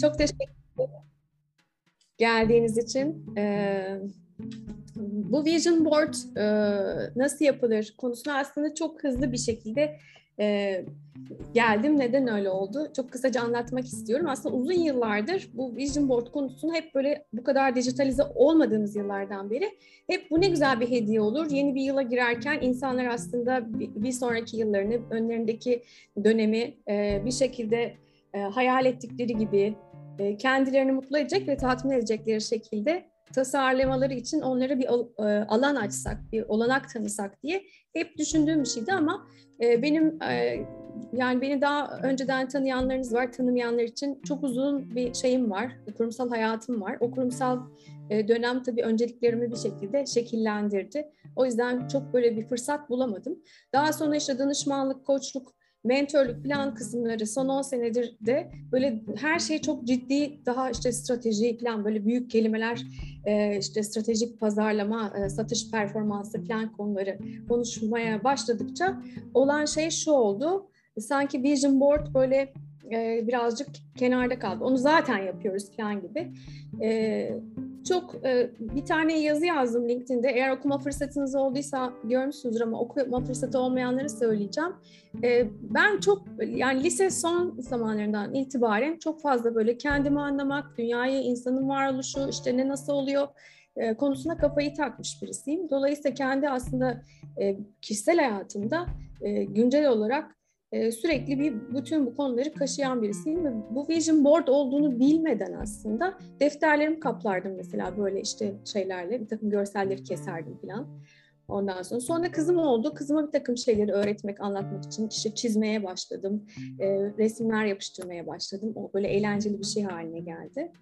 Çok teşekkür ederim geldiğiniz için. Ee, bu vision board e, nasıl yapılır konusuna aslında çok hızlı bir şekilde e, geldim. Neden öyle oldu? Çok kısaca anlatmak istiyorum. Aslında uzun yıllardır bu vision board konusunu hep böyle bu kadar dijitalize olmadığımız yıllardan beri hep bu ne güzel bir hediye olur. Yeni bir yıla girerken insanlar aslında bir sonraki yıllarını, önlerindeki dönemi e, bir şekilde hayal ettikleri gibi kendilerini mutlu edecek ve tatmin edecekleri şekilde tasarlamaları için onlara bir e, alan açsak, bir olanak tanısak diye hep düşündüğüm bir şeydi ama e, benim yani beni daha önceden tanıyanlarınız var, tanımayanlar için çok uzun bir şeyim var, kurumsal hayatım var. O kurumsal dönem tabii önceliklerimi bir şekilde şekillendirdi. O yüzden çok böyle bir fırsat bulamadım. Daha sonra işte danışmanlık, koçluk mentorluk plan kısımları son 10 senedir de böyle her şey çok ciddi daha işte strateji plan böyle büyük kelimeler e, işte stratejik pazarlama e, satış performansı plan konuları konuşmaya başladıkça olan şey şu oldu. Sanki vision board böyle e, birazcık kenarda kaldı onu zaten yapıyoruz plan gibi çok e, bir tane yazı yazdım LinkedIn'de. Eğer okuma fırsatınız olduysa görmüşsünüzdür ama okuma fırsatı olmayanları söyleyeceğim. E, ben çok yani lise son zamanlarından itibaren çok fazla böyle kendimi anlamak, dünyayı, insanın varoluşu, işte ne nasıl oluyor e, konusuna kafayı takmış birisiyim. Dolayısıyla kendi aslında e, kişisel hayatımda e, güncel olarak e, sürekli bir bütün bu konuları kaşıyan birisiyim ve bu vision board olduğunu bilmeden aslında defterlerimi kaplardım mesela böyle işte şeylerle bir takım görselleri keserdim falan. Ondan sonra sonra kızım oldu. Kızıma bir takım şeyleri öğretmek, anlatmak için işte çizmeye başladım. E, resimler yapıştırmaya başladım. O böyle eğlenceli bir şey haline geldi.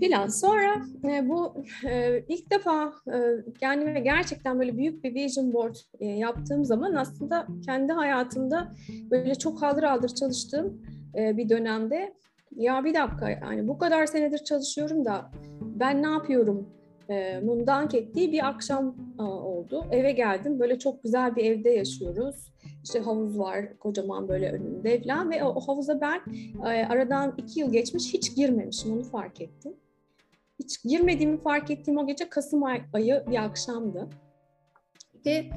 Filan. Sonra e, bu e, ilk defa e, kendime gerçekten böyle büyük bir vision board e, yaptığım zaman aslında kendi hayatımda böyle çok haldır haldır çalıştığım e, bir dönemde ya bir dakika yani bu kadar senedir çalışıyorum da ben ne yapıyorum e, mundank ettiği bir akşam e, oldu. Eve geldim. Böyle çok güzel bir evde yaşıyoruz. İşte havuz var kocaman böyle önünde falan ve o, o havuza ben e, aradan iki yıl geçmiş hiç girmemişim onu fark ettim. Hiç girmediğimi fark ettiğim o gece Kasım ay, ayı bir akşamdı. Ve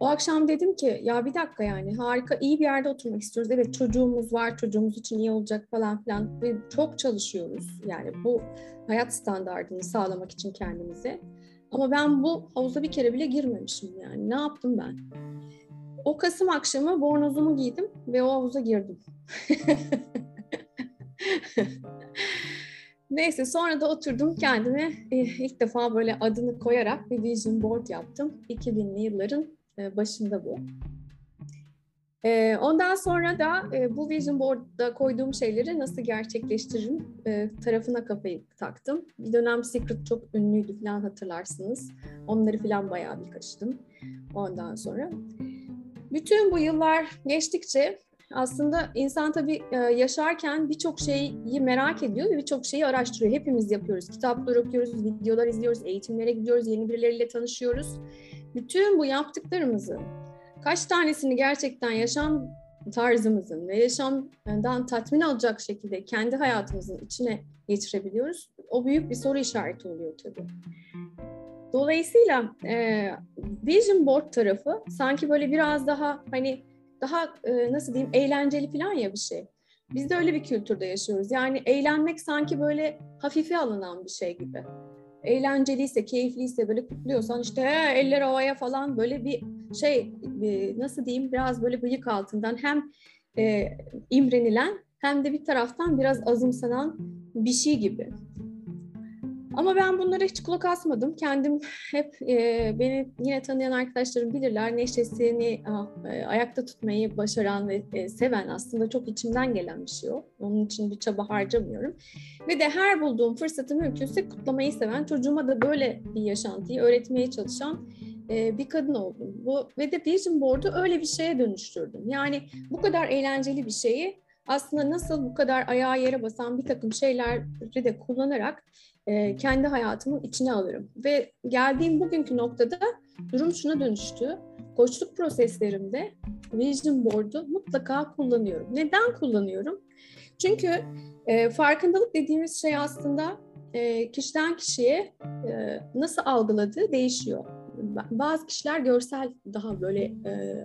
o akşam dedim ki ya bir dakika yani harika iyi bir yerde oturmak istiyoruz. Evet çocuğumuz var çocuğumuz için iyi olacak falan filan ve çok çalışıyoruz. Yani bu hayat standartını sağlamak için kendimize. Ama ben bu havuza bir kere bile girmemişim yani. Ne yaptım ben? O Kasım akşamı bornozumu giydim ve o havuza girdim. Neyse sonra da oturdum kendime eh, ilk defa böyle adını koyarak bir vision board yaptım. 2000'li yılların e, başında bu. E, ondan sonra da bu vision board'da koyduğum şeyleri nasıl gerçekleştiririm tarafına kafayı taktım. Bir dönem Secret çok ünlüydü falan hatırlarsınız. Onları falan bayağı bir kaçtım ondan sonra. Bütün bu yıllar geçtikçe aslında insan tabii yaşarken birçok şeyi merak ediyor ve birçok şeyi araştırıyor. Hepimiz yapıyoruz. Kitaplar okuyoruz, videolar izliyoruz, eğitimlere gidiyoruz, yeni birileriyle tanışıyoruz. Bütün bu yaptıklarımızın kaç tanesini gerçekten yaşam tarzımızın ve yaşamdan tatmin alacak şekilde kendi hayatımızın içine geçirebiliyoruz. O büyük bir soru işareti oluyor tabii. Dolayısıyla e, vision board tarafı sanki böyle biraz daha hani daha e, nasıl diyeyim eğlenceli falan ya bir şey. Biz de öyle bir kültürde yaşıyoruz. Yani eğlenmek sanki böyle hafife alınan bir şey gibi eğlenceliyse, keyifliyse böyle kutluyorsan işte He, eller havaya falan böyle bir şey nasıl diyeyim biraz böyle bıyık altından hem e, imrenilen hem de bir taraftan biraz azımsanan bir şey gibi. Ama ben bunlara hiç kulak asmadım. Kendim hep e, beni yine tanıyan arkadaşlarım bilirler. Neşesini e, ayakta tutmayı başaran ve e, seven aslında çok içimden gelen bir şey o. Onun için bir çaba harcamıyorum. Ve de her bulduğum fırsatı mümkünse kutlamayı seven, çocuğuma da böyle bir yaşantıyı öğretmeye çalışan e, bir kadın oldum. Bu ve de Vision Board'u öyle bir şeye dönüştürdüm. Yani bu kadar eğlenceli bir şeyi aslında nasıl bu kadar ayağa yere basan bir takım şeyleri de kullanarak e, kendi hayatımın içine alırım. Ve geldiğim bugünkü noktada durum şuna dönüştü. Koçluk proseslerimde Vision Board'u mutlaka kullanıyorum. Neden kullanıyorum? Çünkü e, farkındalık dediğimiz şey aslında e, kişiden kişiye e, nasıl algıladığı değişiyor. Bazı kişiler görsel daha böyle e,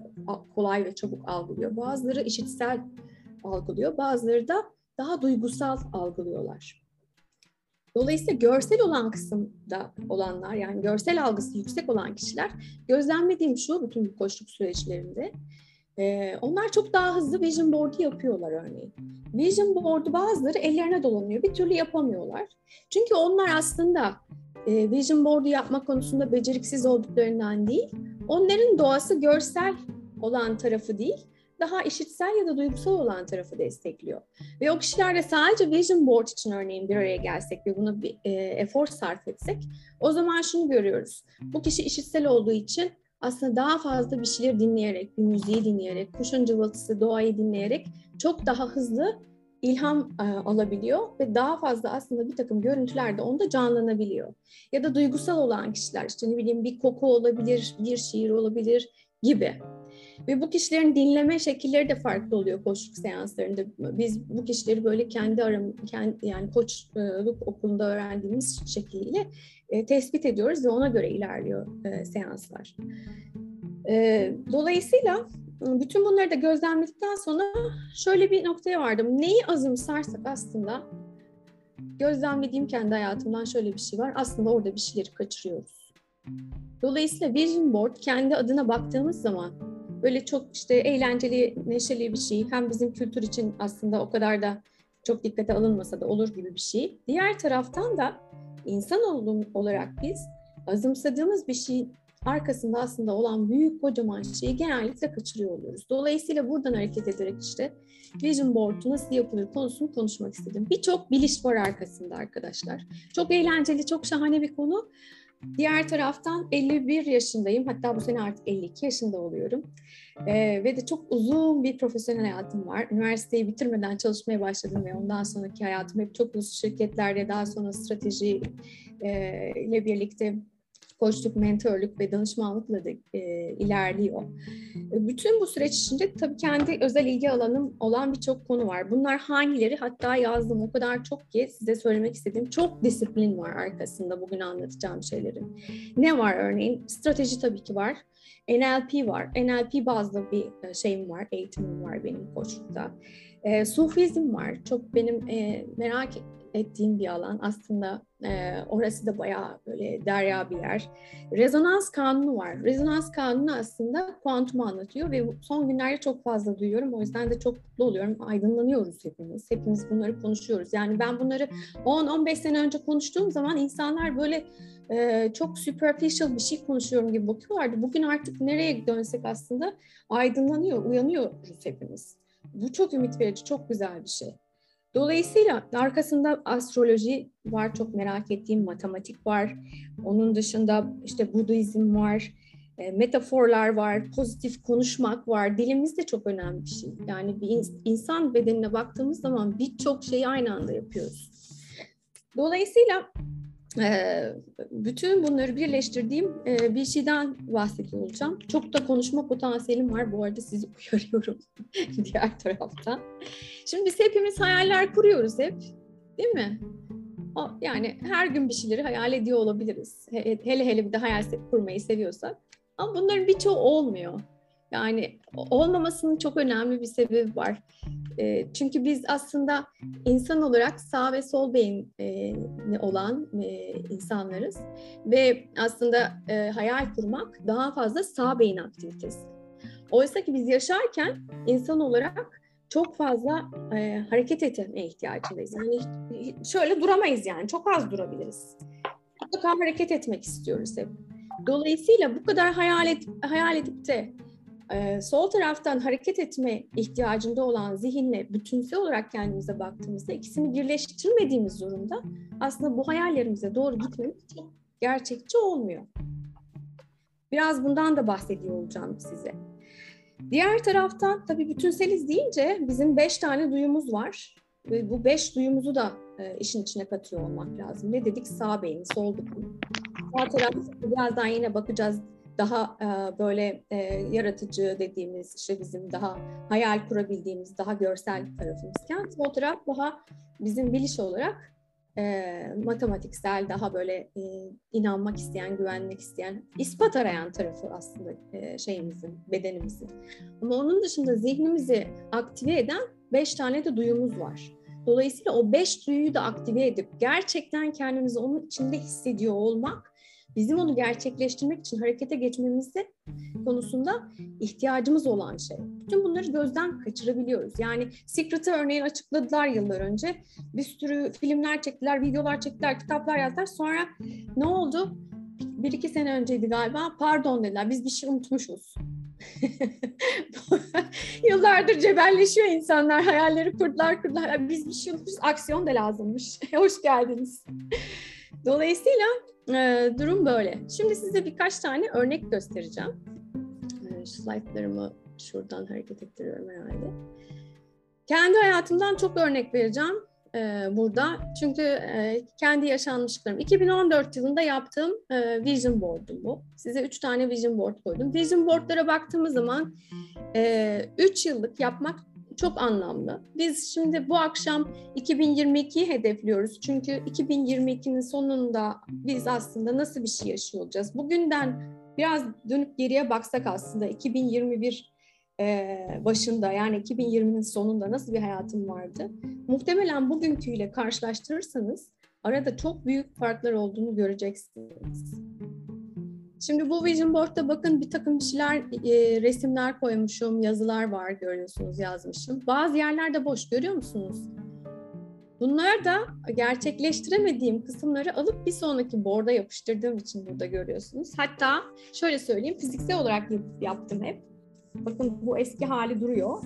kolay ve çabuk algılıyor. Bazıları işitsel algılıyor. Bazıları da daha duygusal algılıyorlar. Dolayısıyla görsel olan kısımda olanlar yani görsel algısı yüksek olan kişiler gözlemlediğim şu bütün bu koşuluk süreçlerinde e, onlar çok daha hızlı vision board'u yapıyorlar örneğin. Vision board'u bazıları ellerine dolanıyor bir türlü yapamıyorlar. Çünkü onlar aslında e, vision board'u yapma konusunda beceriksiz olduklarından değil onların doğası görsel olan tarafı değil daha işitsel ya da duygusal olan tarafı destekliyor. Ve o kişilerle sadece vision board için örneğin bir araya gelsek ve buna bir e, efor sarf etsek o zaman şunu görüyoruz. Bu kişi işitsel olduğu için aslında daha fazla bir şeyler dinleyerek, bir müziği dinleyerek, kuşun cıvıltısı, doğayı dinleyerek çok daha hızlı ilham e, alabiliyor ve daha fazla aslında bir takım görüntülerde onda canlanabiliyor. Ya da duygusal olan kişiler işte ne bileyim bir koku olabilir, bir şiir olabilir gibi. Ve bu kişilerin dinleme şekilleri de farklı oluyor koçluk seanslarında. Biz bu kişileri böyle kendi aram, kendi, yani koçluk okulunda öğrendiğimiz şekliyle e, tespit ediyoruz ve ona göre ilerliyor e, seanslar. E, dolayısıyla bütün bunları da gözlemledikten sonra şöyle bir noktaya vardım. Neyi azımsarsak aslında gözlemlediğim kendi hayatımdan şöyle bir şey var. Aslında orada bir şeyleri kaçırıyoruz. Dolayısıyla Vision Board kendi adına baktığımız zaman böyle çok işte eğlenceli, neşeli bir şey. Hem bizim kültür için aslında o kadar da çok dikkate alınmasa da olur gibi bir şey. Diğer taraftan da insan olarak biz azımsadığımız bir şey arkasında aslında olan büyük kocaman şeyi genellikle kaçırıyor oluyoruz. Dolayısıyla buradan hareket ederek işte Vision Board'u nasıl yapılır konusunu konuşmak istedim. Birçok biliş var arkasında arkadaşlar. Çok eğlenceli, çok şahane bir konu. Diğer taraftan 51 yaşındayım. Hatta bu sene artık 52 yaşında oluyorum. Ee, ve de çok uzun bir profesyonel hayatım var. Üniversiteyi bitirmeden çalışmaya başladım ve ondan sonraki hayatım hep çok uzun şirketlerde daha sonra strateji e, ile birlikte koçluk, mentörlük ve danışmanlıkla da e, ilerliyor. E, bütün bu süreç içinde tabii kendi özel ilgi alanım olan birçok konu var. Bunlar hangileri? Hatta yazdım o kadar çok ki size söylemek istediğim çok disiplin var arkasında bugün anlatacağım şeylerin. Ne var örneğin? Strateji tabii ki var. NLP var. NLP bazlı bir e, şeyim var, eğitimim var benim koçlukta. E, Sufizm var. Çok benim e, merak ettiğim bir alan. Aslında e, orası da bayağı böyle derya bir yer. Rezonans kanunu var. Rezonans kanunu aslında kuantumu anlatıyor ve son günlerde çok fazla duyuyorum. O yüzden de çok mutlu oluyorum. Aydınlanıyoruz hepimiz. Hepimiz bunları konuşuyoruz. Yani ben bunları 10-15 sene önce konuştuğum zaman insanlar böyle e, çok superficial bir şey konuşuyorum gibi bakıyorlardı. Bugün artık nereye dönsek aslında aydınlanıyor, uyanıyoruz hepimiz. Bu çok ümit verici, çok güzel bir şey. Dolayısıyla arkasında astroloji var, çok merak ettiğim matematik var. Onun dışında işte Budizm var, e, metaforlar var, pozitif konuşmak var. Dilimiz de çok önemli bir şey. Yani bir insan bedenine baktığımız zaman birçok şeyi aynı anda yapıyoruz. Dolayısıyla bütün bunları birleştirdiğim bir şeyden bahsediyor olacağım. Çok da konuşma potansiyelim var. Bu arada sizi uyarıyorum diğer taraftan. Şimdi biz hepimiz hayaller kuruyoruz hep. Değil mi? Yani her gün bir şeyleri hayal ediyor olabiliriz. Hele hele bir de hayal kurmayı seviyorsak. Ama bunların birçoğu olmuyor. Yani olmamasının çok önemli bir sebebi var. E, çünkü biz aslında insan olarak sağ ve sol beyin e, olan e, insanlarız ve aslında e, hayal kurmak daha fazla sağ beyin aktivitesi. Oysa ki biz yaşarken insan olarak çok fazla e, hareket etmeye ihtiyacındayız. Yani şöyle duramayız yani çok az durabiliriz. Mutlaka hareket etmek istiyoruz hep. Dolayısıyla bu kadar hayal, et, hayal edip de e, sol taraftan hareket etme ihtiyacında olan zihinle bütünsel olarak kendimize baktığımızda ikisini birleştirmediğimiz durumda aslında bu hayallerimize doğru gitmemiz çok gerçekçi olmuyor. Biraz bundan da bahsediyor olacağım size. Diğer taraftan tabii bütünseliz deyince bizim beş tane duyumuz var. Ve bu beş duyumuzu da e, işin içine katıyor olmak lazım. Ne dedik? Sağ beyin, sol beyin. Sağ tarafta birazdan yine bakacağız daha e, böyle e, yaratıcı dediğimiz işte bizim daha hayal kurabildiğimiz daha görsel tarafımızken sol taraf daha bizim biliş olarak e, matematiksel daha böyle inanmak isteyen, güvenmek isteyen, ispat arayan tarafı aslında şeyimizin, bedenimizin. Ama onun dışında zihnimizi aktive eden beş tane de duyumuz var. Dolayısıyla o beş duyuyu da aktive edip gerçekten kendimizi onun içinde hissediyor olmak bizim onu gerçekleştirmek için harekete geçmemizi konusunda ihtiyacımız olan şey. Bütün bunları gözden kaçırabiliyoruz. Yani Secret'ı örneğin açıkladılar yıllar önce. Bir sürü filmler çektiler, videolar çektiler, kitaplar yazdılar. Sonra ne oldu? Bir iki sene önceydi galiba. Pardon dediler. Biz bir şey unutmuşuz. Yıllardır cebelleşiyor insanlar. Hayalleri kurdular kurdular. Biz bir şey unutmuşuz. Aksiyon da lazımmış. Hoş geldiniz. Dolayısıyla e, durum böyle. Şimdi size birkaç tane örnek göstereceğim. E, slaytlarımı şuradan hareket ettiriyorum herhalde. Kendi hayatımdan çok örnek vereceğim e, burada. Çünkü e, kendi yaşanmışlıklarım. 2014 yılında yaptığım e, vision board'um bu. Size üç tane vision board koydum. Vision board'lara baktığımız zaman e, üç yıllık yapmak çok anlamlı. Biz şimdi bu akşam 2022'yi hedefliyoruz. Çünkü 2022'nin sonunda biz aslında nasıl bir şey yaşıyor olacağız? Bugünden biraz dönüp geriye baksak aslında 2021 başında yani 2020'nin sonunda nasıl bir hayatım vardı? Muhtemelen bugünküyle karşılaştırırsanız arada çok büyük farklar olduğunu göreceksiniz. Şimdi bu vision board'da bakın bir takım şeyler, e, resimler koymuşum, yazılar var görüyorsunuz yazmışım. Bazı yerlerde boş görüyor musunuz? Bunlar da gerçekleştiremediğim kısımları alıp bir sonraki board'a yapıştırdığım için burada görüyorsunuz. Hatta şöyle söyleyeyim fiziksel olarak yaptım hep. Bakın bu eski hali duruyor.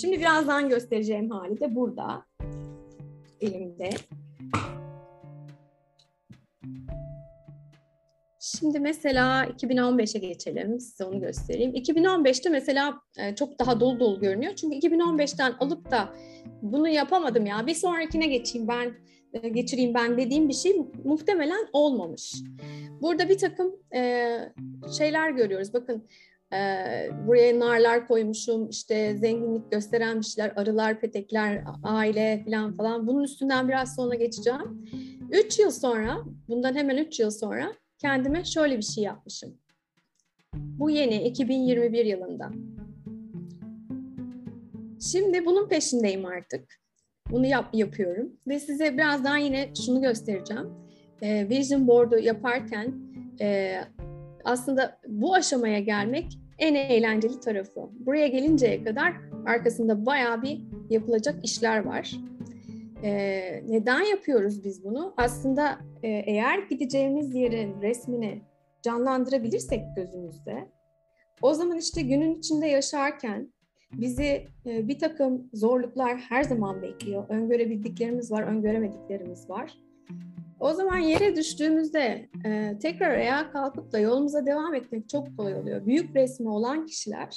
Şimdi birazdan göstereceğim hali de burada. Elimde. Şimdi mesela 2015'e geçelim. Size onu göstereyim. 2015'te mesela e, çok daha dolu dolu görünüyor. Çünkü 2015'ten alıp da bunu yapamadım ya bir sonrakine geçeyim ben e, geçireyim ben dediğim bir şey muhtemelen olmamış. Burada bir takım e, şeyler görüyoruz. Bakın buraya narlar koymuşum, işte zenginlik gösteren bir şeyler, arılar, petekler, aile falan falan. Bunun üstünden biraz sonra geçeceğim. Üç yıl sonra, bundan hemen üç yıl sonra kendime şöyle bir şey yapmışım. Bu yeni 2021 yılında. Şimdi bunun peşindeyim artık. Bunu yap yapıyorum ve size birazdan yine şunu göstereceğim. E, Vision Board'u yaparken e, aslında bu aşamaya gelmek en eğlenceli tarafı. Buraya gelinceye kadar arkasında bayağı bir yapılacak işler var. Ee, neden yapıyoruz biz bunu? Aslında eğer gideceğimiz yerin resmini canlandırabilirsek gözümüzde, o zaman işte günün içinde yaşarken bizi e, bir takım zorluklar her zaman bekliyor. Öngörebildiklerimiz var, öngöremediklerimiz var. O zaman yere düştüğümüzde e, tekrar ayağa kalkıp da yolumuza devam etmek çok kolay oluyor. Büyük resmi olan kişiler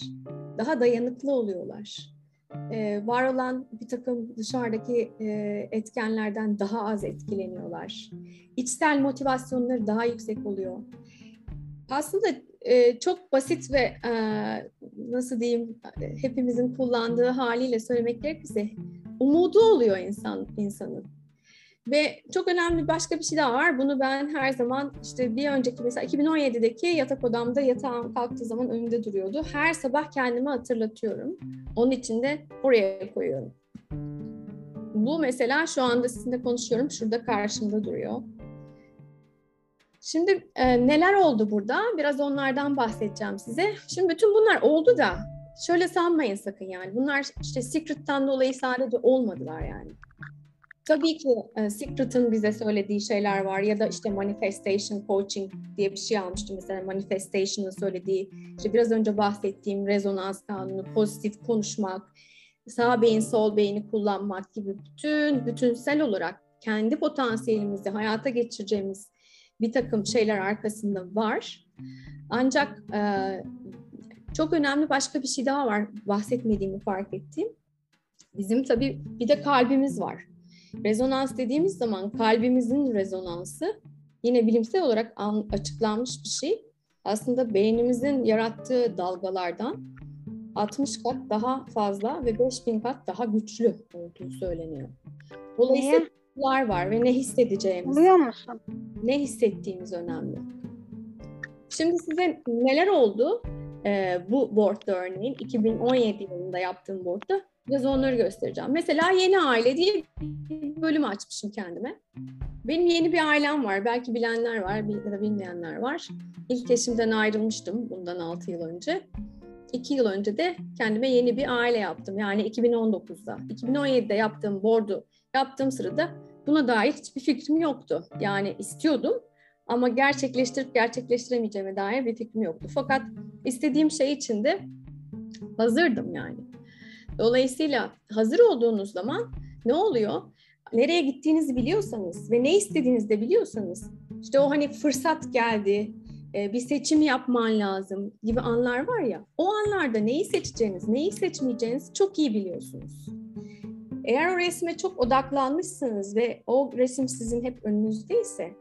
daha dayanıklı oluyorlar e, var olan bir takım dışarıdaki e, etkenlerden daha az etkileniyorlar. İçsel motivasyonları daha yüksek oluyor. Aslında e, çok basit ve e, nasıl diyeyim hepimizin kullandığı haliyle söylemek gerekirse umudu oluyor insan insanın. Ve çok önemli başka bir şey daha var. Bunu ben her zaman işte bir önceki mesela 2017'deki yatak odamda yatağım kalktığı zaman önümde duruyordu. Her sabah kendime hatırlatıyorum. Onun için de oraya koyuyorum. Bu mesela şu anda sizinle konuşuyorum. Şurada karşımda duruyor. Şimdi e, neler oldu burada? Biraz onlardan bahsedeceğim size. Şimdi bütün bunlar oldu da şöyle sanmayın sakın yani. Bunlar işte Secret'tan dolayı sadece olmadılar yani. Tabii ki e, Secret'ın bize söylediği şeyler var ya da işte manifestation coaching diye bir şey almıştım mesela manifestation'ın söylediği işte biraz önce bahsettiğim rezonans kanunu, pozitif konuşmak, sağ beyin sol beyni kullanmak gibi bütün bütünsel olarak kendi potansiyelimizi hayata geçireceğimiz bir takım şeyler arkasında var. Ancak e, çok önemli başka bir şey daha var bahsetmediğimi fark ettiğim. Bizim tabii bir de kalbimiz var Rezonans dediğimiz zaman kalbimizin rezonansı yine bilimsel olarak açıklanmış bir şey. aslında beynimizin yarattığı dalgalardan 60 kat daha fazla ve 5000 kat daha güçlü olduğu söyleniyor. Dolayısıyla Niye? var ve ne hissedeceğimiz, Biliyor musun? ne hissettiğimiz önemli. Şimdi size neler oldu e, bu boardda örneğin 2017 yılında yaptığım boardda biraz onları göstereceğim. Mesela yeni aile diye bir bölüm açmışım kendime. Benim yeni bir ailem var. Belki bilenler var ya da bilmeyenler var. İlk eşimden ayrılmıştım bundan 6 yıl önce. 2 yıl önce de kendime yeni bir aile yaptım. Yani 2019'da. 2017'de yaptığım board'u yaptığım sırada buna dair hiçbir fikrim yoktu. Yani istiyordum ama gerçekleştirip gerçekleştiremeyeceğime dair bir fikrim yoktu. Fakat istediğim şey için de hazırdım yani. Dolayısıyla hazır olduğunuz zaman ne oluyor? Nereye gittiğinizi biliyorsanız ve ne istediğinizi de biliyorsanız işte o hani fırsat geldi, e, bir seçim yapman lazım gibi anlar var ya o anlarda neyi seçeceğiniz, neyi seçmeyeceğinizi çok iyi biliyorsunuz. Eğer o resme çok odaklanmışsınız ve o resim sizin hep önünüzdeyse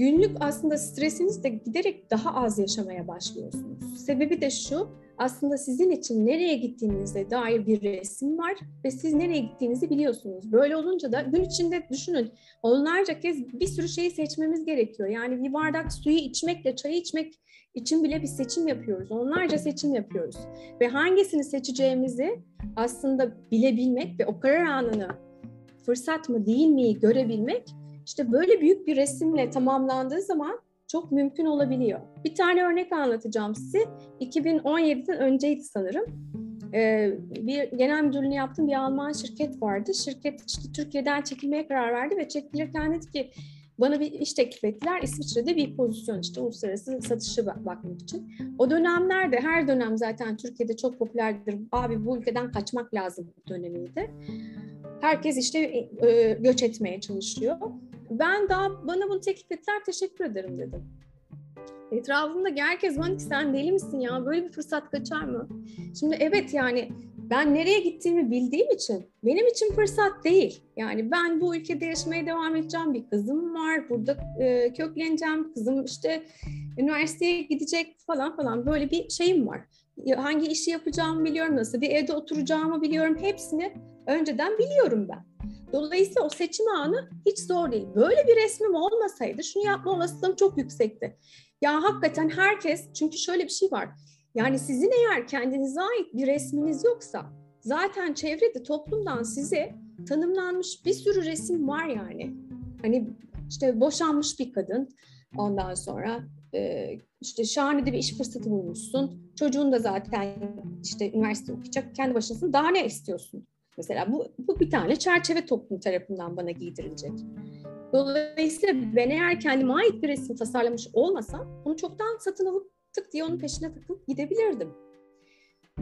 günlük aslında stresiniz de giderek daha az yaşamaya başlıyorsunuz. Sebebi de şu, aslında sizin için nereye gittiğinize dair bir resim var ve siz nereye gittiğinizi biliyorsunuz. Böyle olunca da gün içinde düşünün onlarca kez bir sürü şeyi seçmemiz gerekiyor. Yani bir bardak suyu içmekle çayı içmek için bile bir seçim yapıyoruz. Onlarca seçim yapıyoruz. Ve hangisini seçeceğimizi aslında bilebilmek ve o karar anını fırsat mı değil mi görebilmek işte böyle büyük bir resimle tamamlandığı zaman çok mümkün olabiliyor. Bir tane örnek anlatacağım size. 2017'den önceydi sanırım. Ee, bir genel müdürlüğünü yaptığım bir Alman şirket vardı. Şirket işte Türkiye'den çekilmeye karar verdi ve çekilirken dedi ki bana bir iş teklif ettiler. İsviçre'de bir pozisyon işte uluslararası satışı bakmak için. O dönemlerde her dönem zaten Türkiye'de çok popülerdir. Abi bu ülkeden kaçmak lazım dönemiydi. Herkes işte e, göç etmeye çalışıyor ben daha bana bunu teklif ettiler teşekkür ederim dedim. Etrafımda herkes bana ki sen deli misin ya böyle bir fırsat kaçar mı? Şimdi evet yani ben nereye gittiğimi bildiğim için benim için fırsat değil. Yani ben bu ülkede yaşamaya devam edeceğim. Bir kızım var. Burada e, kökleneceğim. Kızım işte üniversiteye gidecek falan falan böyle bir şeyim var. Hangi işi yapacağımı biliyorum. Nasıl bir evde oturacağımı biliyorum. Hepsini önceden biliyorum ben. Dolayısıyla o seçim anı hiç zor değil. Böyle bir resmim olmasaydı şunu yapma olasılığım çok yüksekti. Ya hakikaten herkes çünkü şöyle bir şey var. Yani sizin eğer kendinize ait bir resminiz yoksa zaten çevrede toplumdan size tanımlanmış bir sürü resim var yani. Hani işte boşanmış bir kadın ondan sonra işte şahane de bir iş fırsatı bulmuşsun. Çocuğun da zaten işte üniversite okuyacak. Kendi başınasın. Daha ne istiyorsun? Mesela bu, bu bir tane çerçeve toplum tarafından bana giydirilecek. Dolayısıyla ben eğer kendime ait bir resim tasarlamış olmasam bunu çoktan satın alıp tık diye onun peşine takıp gidebilirdim.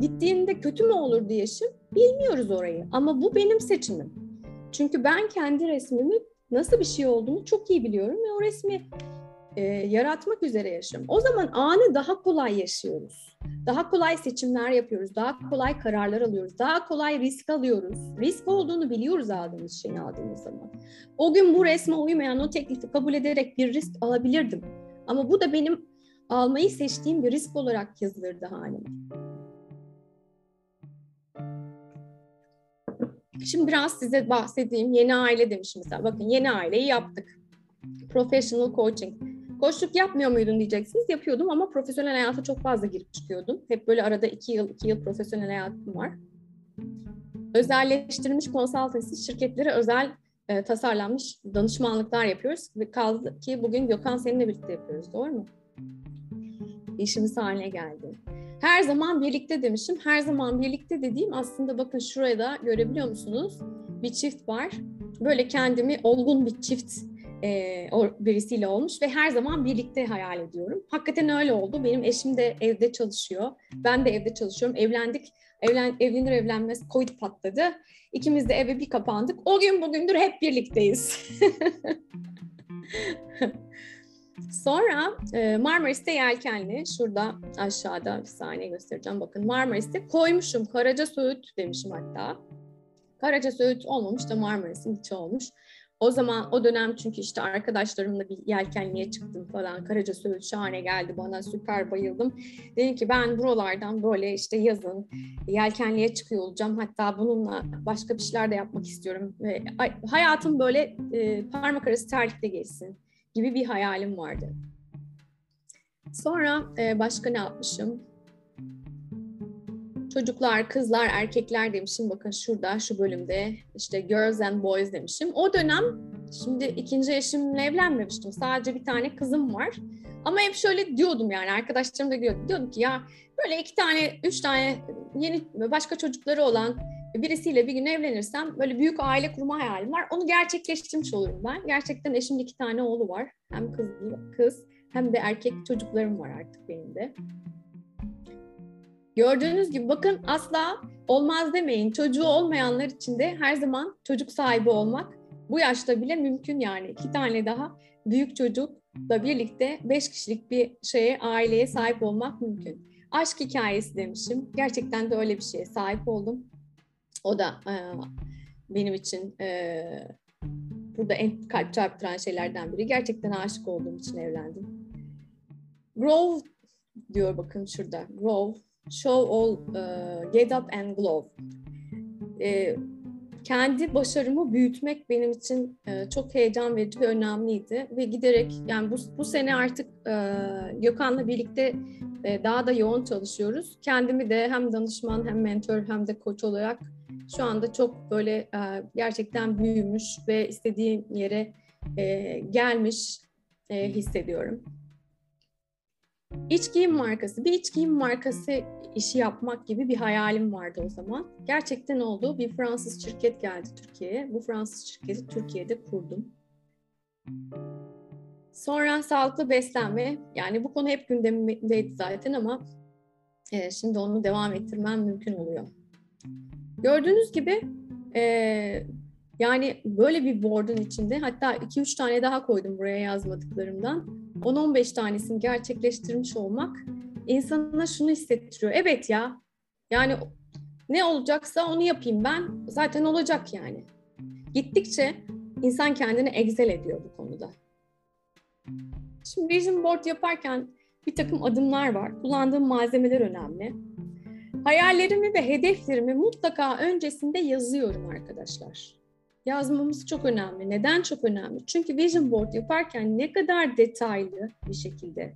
Gittiğimde kötü mü olur diye yaşım bilmiyoruz orayı ama bu benim seçimim. Çünkü ben kendi resmimi nasıl bir şey olduğunu çok iyi biliyorum ve o resmi e, yaratmak üzere yaşıyorum. O zaman anı daha kolay yaşıyoruz. Daha kolay seçimler yapıyoruz, daha kolay kararlar alıyoruz, daha kolay risk alıyoruz. Risk olduğunu biliyoruz aldığımız şeyi aldığımız zaman. O gün bu resme uymayan o teklifi kabul ederek bir risk alabilirdim. Ama bu da benim almayı seçtiğim bir risk olarak yazılırdı halime. Şimdi biraz size bahsedeyim. Yeni aile demişim mesela. Bakın yeni aileyi yaptık. Professional coaching. Koçluk yapmıyor muydun diyeceksiniz. Yapıyordum ama profesyonel hayata çok fazla girip çıkıyordum. Hep böyle arada iki yıl, iki yıl profesyonel hayatım var. Özelleştirilmiş konsaltansi şirketlere özel e, tasarlanmış danışmanlıklar yapıyoruz. Ve kaldı ki bugün Gökhan seninle birlikte yapıyoruz. Doğru mu? İşimiz haline geldi. Her zaman birlikte demişim. Her zaman birlikte dediğim aslında bakın şuraya da görebiliyor musunuz? Bir çift var. Böyle kendimi olgun bir çift e, birisiyle olmuş ve her zaman birlikte hayal ediyorum. Hakikaten öyle oldu. Benim eşim de evde çalışıyor. Ben de evde çalışıyorum. Evlendik. Evlen, evlenir evlenmez Covid patladı. İkimiz de eve bir kapandık. O gün bugündür hep birlikteyiz. Sonra Marmaris'te yelkenli, şurada aşağıda bir saniye göstereceğim. Bakın Marmaris'te koymuşum. Karaca Söğüt demişim hatta. Karaca Söğüt olmamış da Marmaris'in içi olmuş. O zaman o dönem çünkü işte arkadaşlarımla bir yelkenliğe çıktım falan. Karaca Söğüt şahane geldi bana süper bayıldım. Dedim ki ben buralardan böyle işte yazın yelkenliğe çıkıyor olacağım. Hatta bununla başka bir şeyler de yapmak istiyorum. Ve hayatım böyle e, parmak arası terlikle geçsin gibi bir hayalim vardı. Sonra e, başka ne yapmışım? Çocuklar, kızlar, erkekler demişim. Bakın şurada, şu bölümde işte girls and boys demişim. O dönem şimdi ikinci eşimle evlenmemiştim. Sadece bir tane kızım var. Ama hep şöyle diyordum yani arkadaşlarım da diyordu. Diyordum ki ya böyle iki tane, üç tane yeni başka çocukları olan birisiyle bir gün evlenirsem böyle büyük aile kurma hayalim var. Onu gerçekleştirmiş olurum ben. Gerçekten eşimde iki tane oğlu var. Hem kız, kız hem de erkek çocuklarım var artık benim de. Gördüğünüz gibi bakın asla olmaz demeyin. Çocuğu olmayanlar için de her zaman çocuk sahibi olmak bu yaşta bile mümkün yani. iki tane daha büyük çocukla birlikte beş kişilik bir şeye, aileye sahip olmak mümkün. Aşk hikayesi demişim. Gerçekten de öyle bir şeye sahip oldum. O da e, benim için e, burada en kalp çarptıran şeylerden biri. Gerçekten aşık olduğum için evlendim. Grove diyor bakın şurada. Grove show all, get up and glow. Kendi başarımı büyütmek benim için çok heyecan verici ve önemliydi ve giderek yani bu, bu sene artık Gökhan'la birlikte daha da yoğun çalışıyoruz. Kendimi de hem danışman hem mentor hem de koç olarak şu anda çok böyle gerçekten büyümüş ve istediğim yere gelmiş hissediyorum. İç giyim markası, bir iç giyim markası işi yapmak gibi bir hayalim vardı o zaman. Gerçekten oldu. Bir Fransız şirket geldi Türkiye'ye. Bu Fransız şirketi Türkiye'de kurdum. Sonra sağlıklı beslenme. Yani bu konu hep gündemimdeydi zaten ama e, şimdi onu devam ettirmem mümkün oluyor. Gördüğünüz gibi e, yani böyle bir board'un içinde hatta 2-3 tane daha koydum buraya yazmadıklarımdan. 10-15 tanesini gerçekleştirmiş olmak insana şunu hissettiriyor. Evet ya yani ne olacaksa onu yapayım ben zaten olacak yani. Gittikçe insan kendini egzel ediyor bu konuda. Şimdi vision board yaparken bir takım adımlar var. Kullandığım malzemeler önemli. Hayallerimi ve hedeflerimi mutlaka öncesinde yazıyorum arkadaşlar. Yazmamız çok önemli. Neden çok önemli? Çünkü vision board yaparken ne kadar detaylı bir şekilde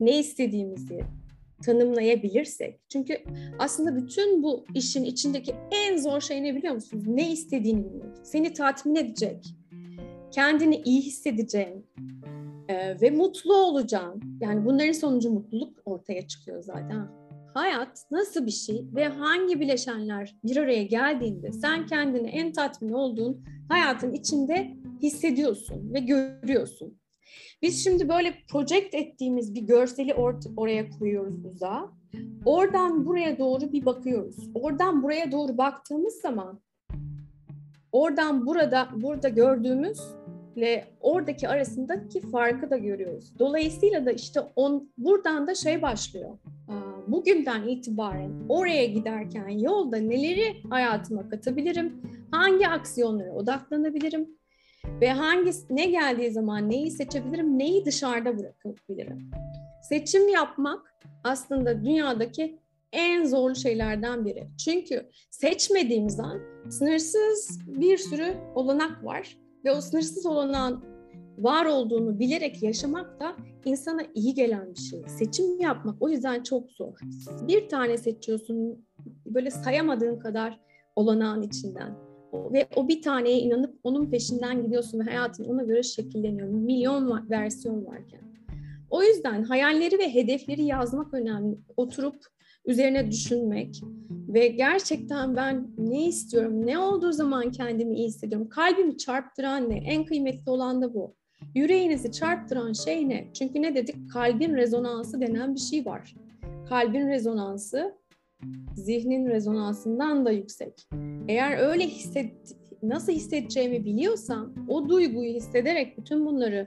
ne istediğimizi, tanımlayabilirsek. Çünkü aslında bütün bu işin içindeki en zor şey ne biliyor musunuz? Ne istediğini bilmek. Seni tatmin edecek, kendini iyi hissedeceğin e, ve mutlu olacağın. Yani bunların sonucu mutluluk ortaya çıkıyor zaten. Hayat nasıl bir şey ve hangi bileşenler bir araya geldiğinde sen kendini en tatmin olduğun hayatın içinde hissediyorsun ve görüyorsun. Biz şimdi böyle project ettiğimiz bir görseli or- oraya koyuyoruz uzağa. Oradan buraya doğru bir bakıyoruz. Oradan buraya doğru baktığımız zaman oradan burada burada gördüğümüzle oradaki arasındaki farkı da görüyoruz. Dolayısıyla da işte on, buradan da şey başlıyor. Bugünden itibaren oraya giderken yolda neleri hayatıma katabilirim? Hangi aksiyonlara odaklanabilirim? Ve hangisi ne geldiği zaman neyi seçebilirim, neyi dışarıda bırakabilirim? Seçim yapmak aslında dünyadaki en zorlu şeylerden biri. Çünkü seçmediğimiz an sınırsız bir sürü olanak var ve o sınırsız olanağın var olduğunu bilerek yaşamak da insana iyi gelen bir şey. Seçim yapmak o yüzden çok zor. Bir tane seçiyorsun böyle sayamadığın kadar olanağın içinden ve o bir taneye inanıp onun peşinden gidiyorsun ve hayatın ona göre şekilleniyor. Milyon versiyon varken. O yüzden hayalleri ve hedefleri yazmak önemli. Oturup üzerine düşünmek ve gerçekten ben ne istiyorum, ne olduğu zaman kendimi iyi hissediyorum. Kalbimi çarptıran ne? En kıymetli olan da bu. Yüreğinizi çarptıran şey ne? Çünkü ne dedik? Kalbin rezonansı denen bir şey var. Kalbin rezonansı zihnin rezonansından da yüksek. Eğer öyle hisset, nasıl hissedeceğimi biliyorsam o duyguyu hissederek bütün bunları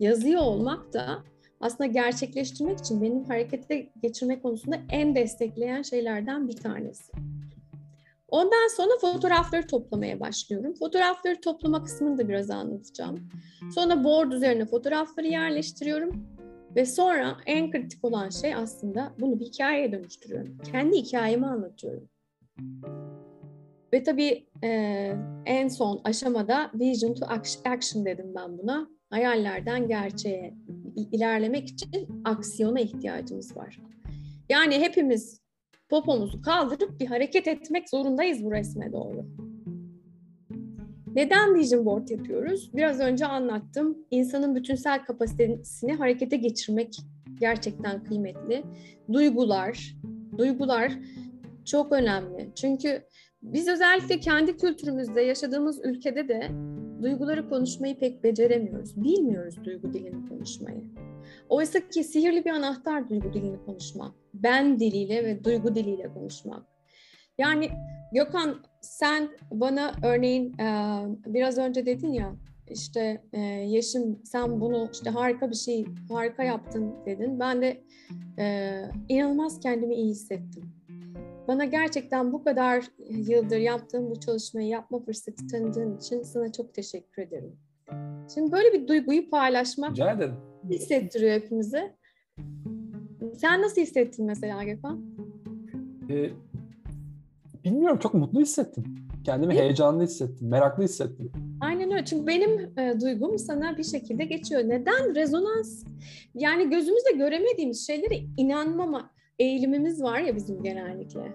yazıyor olmak da aslında gerçekleştirmek için benim harekete geçirme konusunda en destekleyen şeylerden bir tanesi. Ondan sonra fotoğrafları toplamaya başlıyorum. Fotoğrafları toplama kısmını da biraz anlatacağım. Sonra board üzerine fotoğrafları yerleştiriyorum. Ve sonra en kritik olan şey aslında bunu bir hikayeye dönüştürüyorum. Kendi hikayemi anlatıyorum. Ve tabii e, en son aşamada vision to action dedim ben buna. Hayallerden gerçeğe ilerlemek için aksiyona ihtiyacımız var. Yani hepimiz popomuzu kaldırıp bir hareket etmek zorundayız bu resme doğru. Neden vision board yapıyoruz? Biraz önce anlattım. İnsanın bütünsel kapasitesini harekete geçirmek gerçekten kıymetli. Duygular, duygular çok önemli. Çünkü biz özellikle kendi kültürümüzde yaşadığımız ülkede de duyguları konuşmayı pek beceremiyoruz. Bilmiyoruz duygu dilini konuşmayı. Oysa ki sihirli bir anahtar duygu dilini konuşmak. Ben diliyle ve duygu diliyle konuşmak. Yani Gökhan sen bana örneğin biraz önce dedin ya işte Yeşim sen bunu işte harika bir şey harika yaptın dedin. Ben de inanılmaz kendimi iyi hissettim. Bana gerçekten bu kadar yıldır yaptığım bu çalışmayı yapma fırsatı tanıdığın için sana çok teşekkür ederim. Şimdi böyle bir duyguyu paylaşmak hissettiriyor hepimize. Sen nasıl hissettin mesela Gökhan? Ee, bilmiyorum çok mutlu hissettim. Kendimi Değil heyecanlı hissettim, meraklı hissettim. Aynen öyle. Çünkü benim e, duygum sana bir şekilde geçiyor. Neden? Rezonans. Yani gözümüzle göremediğimiz şeylere inanmama eğilimimiz var ya bizim genellikle.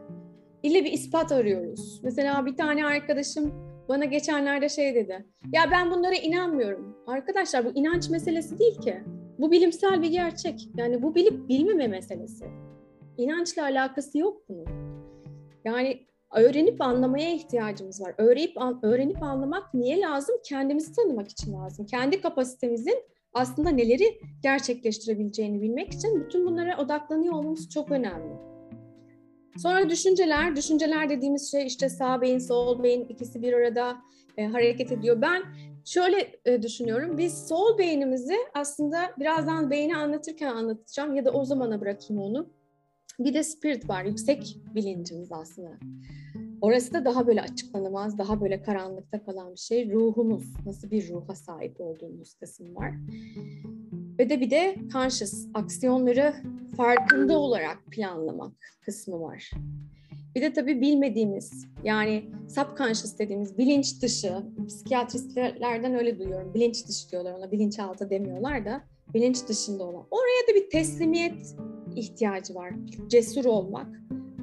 İlle bir ispat arıyoruz. Mesela bir tane arkadaşım bana geçenlerde şey dedi. Ya ben bunlara inanmıyorum. Arkadaşlar bu inanç meselesi değil ki. Bu bilimsel bir gerçek. Yani bu bilip bilmeme meselesi. İnançla alakası yok bunun. Yani öğrenip anlamaya ihtiyacımız var. Öğrenip öğrenip anlamak niye lazım? Kendimizi tanımak için lazım. Kendi kapasitemizin aslında neleri gerçekleştirebileceğini bilmek için bütün bunlara odaklanıyor olmamız çok önemli. Sonra düşünceler, düşünceler dediğimiz şey işte sağ beyin, sol beyin ikisi bir arada e, hareket ediyor. Ben şöyle e, düşünüyorum, biz sol beynimizi aslında birazdan beyni anlatırken anlatacağım ya da o zamana bırakayım onu. Bir de spirit var, yüksek bilincimiz aslında. Orası da daha böyle açıklanamaz, daha böyle karanlıkta kalan bir şey. Ruhumuz, nasıl bir ruha sahip olduğumuz kısım var. Ve de bir de conscious, aksiyonları farkında olarak planlamak kısmı var. Bir de tabii bilmediğimiz yani subconscious dediğimiz bilinç dışı, psikiyatristlerden öyle duyuyorum. Bilinç dışı diyorlar ona, bilinçaltı demiyorlar da bilinç dışında olan. Oraya da bir teslimiyet ihtiyacı var. Cesur olmak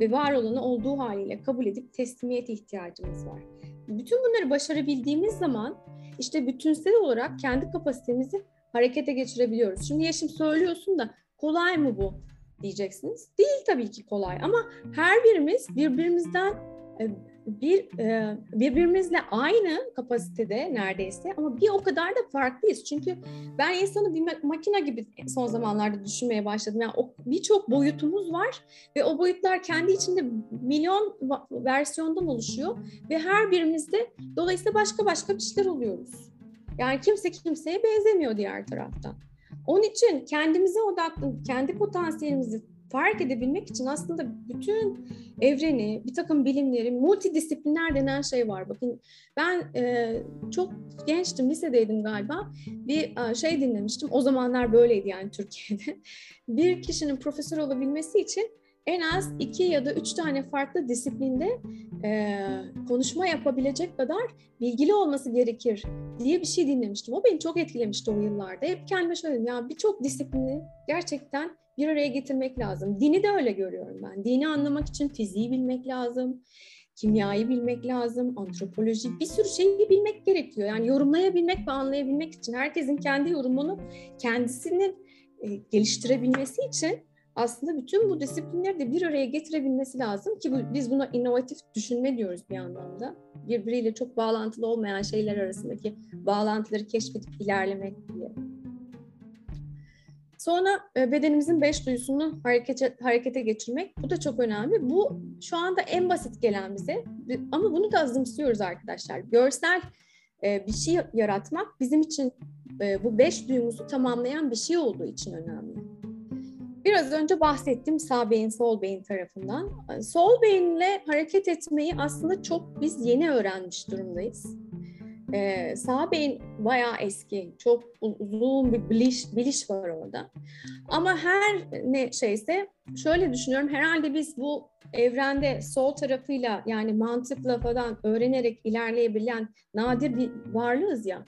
ve var olanı olduğu haliyle kabul edip teslimiyet ihtiyacımız var. Bütün bunları başarabildiğimiz zaman işte bütünsel olarak kendi kapasitemizi harekete geçirebiliyoruz. Şimdi Yeşim söylüyorsun da kolay mı bu diyeceksiniz. Değil tabii ki kolay ama her birimiz birbirimizden e, bir e, birbirimizle aynı kapasitede neredeyse ama bir o kadar da farklıyız. Çünkü ben insanı bir makine gibi son zamanlarda düşünmeye başladım. Yani birçok boyutumuz var ve o boyutlar kendi içinde milyon versiyondan oluşuyor ve her birimizde dolayısıyla başka başka bir şeyler oluyoruz. Yani kimse kimseye benzemiyor diğer taraftan. Onun için kendimize odaklı, kendi potansiyelimizi fark edebilmek için aslında bütün evreni, bir takım bilimleri, multidisipliner denen şey var. Bakın ben e, çok gençtim, lisedeydim galiba. Bir e, şey dinlemiştim. O zamanlar böyleydi yani Türkiye'de. Bir kişinin profesör olabilmesi için en az iki ya da üç tane farklı disiplinde e, konuşma yapabilecek kadar bilgili olması gerekir diye bir şey dinlemiştim. O beni çok etkilemişti o yıllarda. Hep kendime şöyle dedim ya birçok disiplini gerçekten bir araya getirmek lazım. Dini de öyle görüyorum ben. Dini anlamak için fiziği bilmek lazım, kimyayı bilmek lazım, antropoloji, bir sürü şeyi bilmek gerekiyor. Yani yorumlayabilmek ve anlayabilmek için herkesin kendi yorumunu kendisinin e, geliştirebilmesi için aslında bütün bu disiplinleri de bir araya getirebilmesi lazım ki bu, biz buna inovatif düşünme diyoruz bir anlamda. Birbiriyle çok bağlantılı olmayan şeyler arasındaki bağlantıları keşfedip ilerlemek diye. Sonra e, bedenimizin beş duyusunu harekete, harekete geçirmek. Bu da çok önemli. Bu şu anda en basit gelen bize. Ama bunu da azımsıyoruz arkadaşlar. Görsel e, bir şey yaratmak bizim için e, bu beş duyumuzu tamamlayan bir şey olduğu için önemli. Biraz önce bahsettim sağ beyin sol beyin tarafından. Sol beyinle hareket etmeyi aslında çok biz yeni öğrenmiş durumdayız. Ee, sağ beyin bayağı eski, çok uzun bir biliş, biliş var orada. Ama her ne şeyse şöyle düşünüyorum herhalde biz bu evrende sol tarafıyla yani mantıkla falan öğrenerek ilerleyebilen nadir bir varlığız ya.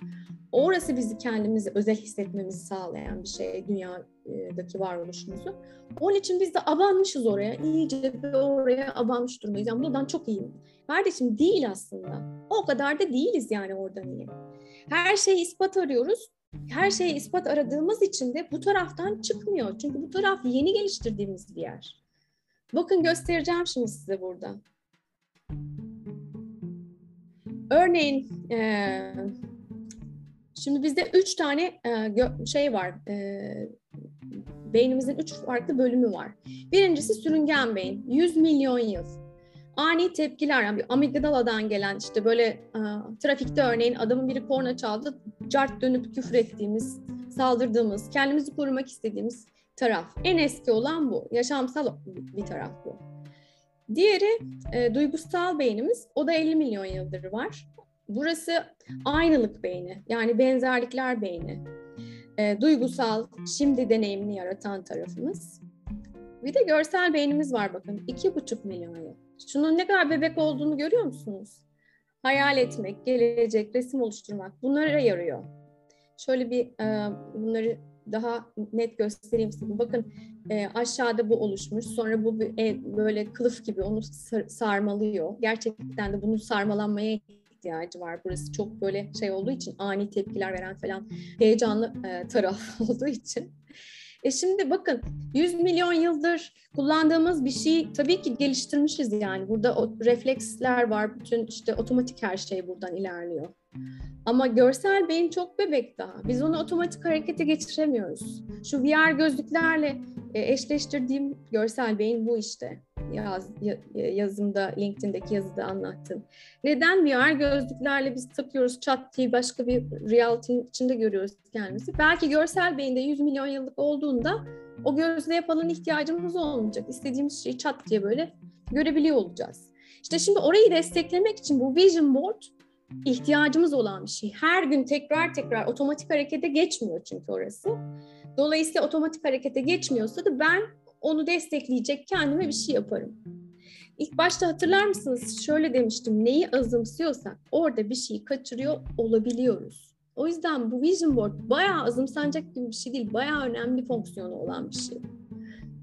Orası bizi kendimizi özel hissetmemizi sağlayan bir şey dünyadaki varoluşumuzu. Onun için biz de abanmışız oraya. İyice oraya abanmış durumdayız. Yani buradan çok iyiyim. Kardeşim değil aslında. O kadar da değiliz yani oradan iyi. Her şeyi ispat arıyoruz. Her şeyi ispat aradığımız için de bu taraftan çıkmıyor. Çünkü bu taraf yeni geliştirdiğimiz bir yer. Bakın göstereceğim şimdi size burada. Örneğin Şimdi bizde üç tane e, şey var. E, beynimizin üç farklı bölümü var. Birincisi sürüngen beyin. 100 milyon yıl. Ani tepkiler yani bir amigdaladan gelen işte böyle e, trafikte örneğin adamın biri korna çaldı. Cart dönüp küfür ettiğimiz, saldırdığımız, kendimizi korumak istediğimiz taraf. En eski olan bu. Yaşamsal bir taraf bu. Diğeri e, duygusal beynimiz. O da 50 milyon yıldır var. Burası aynılık beyni yani benzerlikler beyni. E, duygusal, şimdi deneyimini yaratan tarafımız. Bir de görsel beynimiz var bakın. iki buçuk milyon yıl. Şunun ne kadar bebek olduğunu görüyor musunuz? Hayal etmek, gelecek, resim oluşturmak bunlara yarıyor. Şöyle bir e, bunları daha net göstereyim size. Bakın e, aşağıda bu oluşmuş. Sonra bu e, böyle kılıf gibi onu sar, sarmalıyor. Gerçekten de bunun sarmalanmaya ihtiyacı var. Burası çok böyle şey olduğu için ani tepkiler veren falan heyecanlı e, taraf olduğu için. E şimdi bakın 100 milyon yıldır kullandığımız bir şey tabii ki geliştirmişiz yani. Burada o refleksler var. Bütün işte otomatik her şey buradan ilerliyor. Ama görsel beyin çok bebek daha. Biz onu otomatik harekete geçiremiyoruz. Şu VR gözlüklerle e, eşleştirdiğim görsel beyin bu işte. Yaz, yazımda, LinkedIn'deki yazıda anlattım. Neden VR gözlüklerle biz takıyoruz çat diye başka bir reality'nin içinde görüyoruz kendimizi. Belki görsel beyinde 100 milyon yıllık olduğunda o gözle yapalım ihtiyacımız olmayacak. İstediğimiz şeyi çat diye böyle görebiliyor olacağız. İşte şimdi orayı desteklemek için bu vision board ihtiyacımız olan bir şey. Her gün tekrar tekrar otomatik harekete geçmiyor çünkü orası. Dolayısıyla otomatik harekete geçmiyorsa da ben onu destekleyecek kendime bir şey yaparım. İlk başta hatırlar mısınız? Şöyle demiştim. Neyi azımsıyorsak orada bir şeyi kaçırıyor olabiliyoruz. O yüzden bu vision board bayağı azımsanacak gibi bir şey değil. Bayağı önemli fonksiyonu olan bir şey.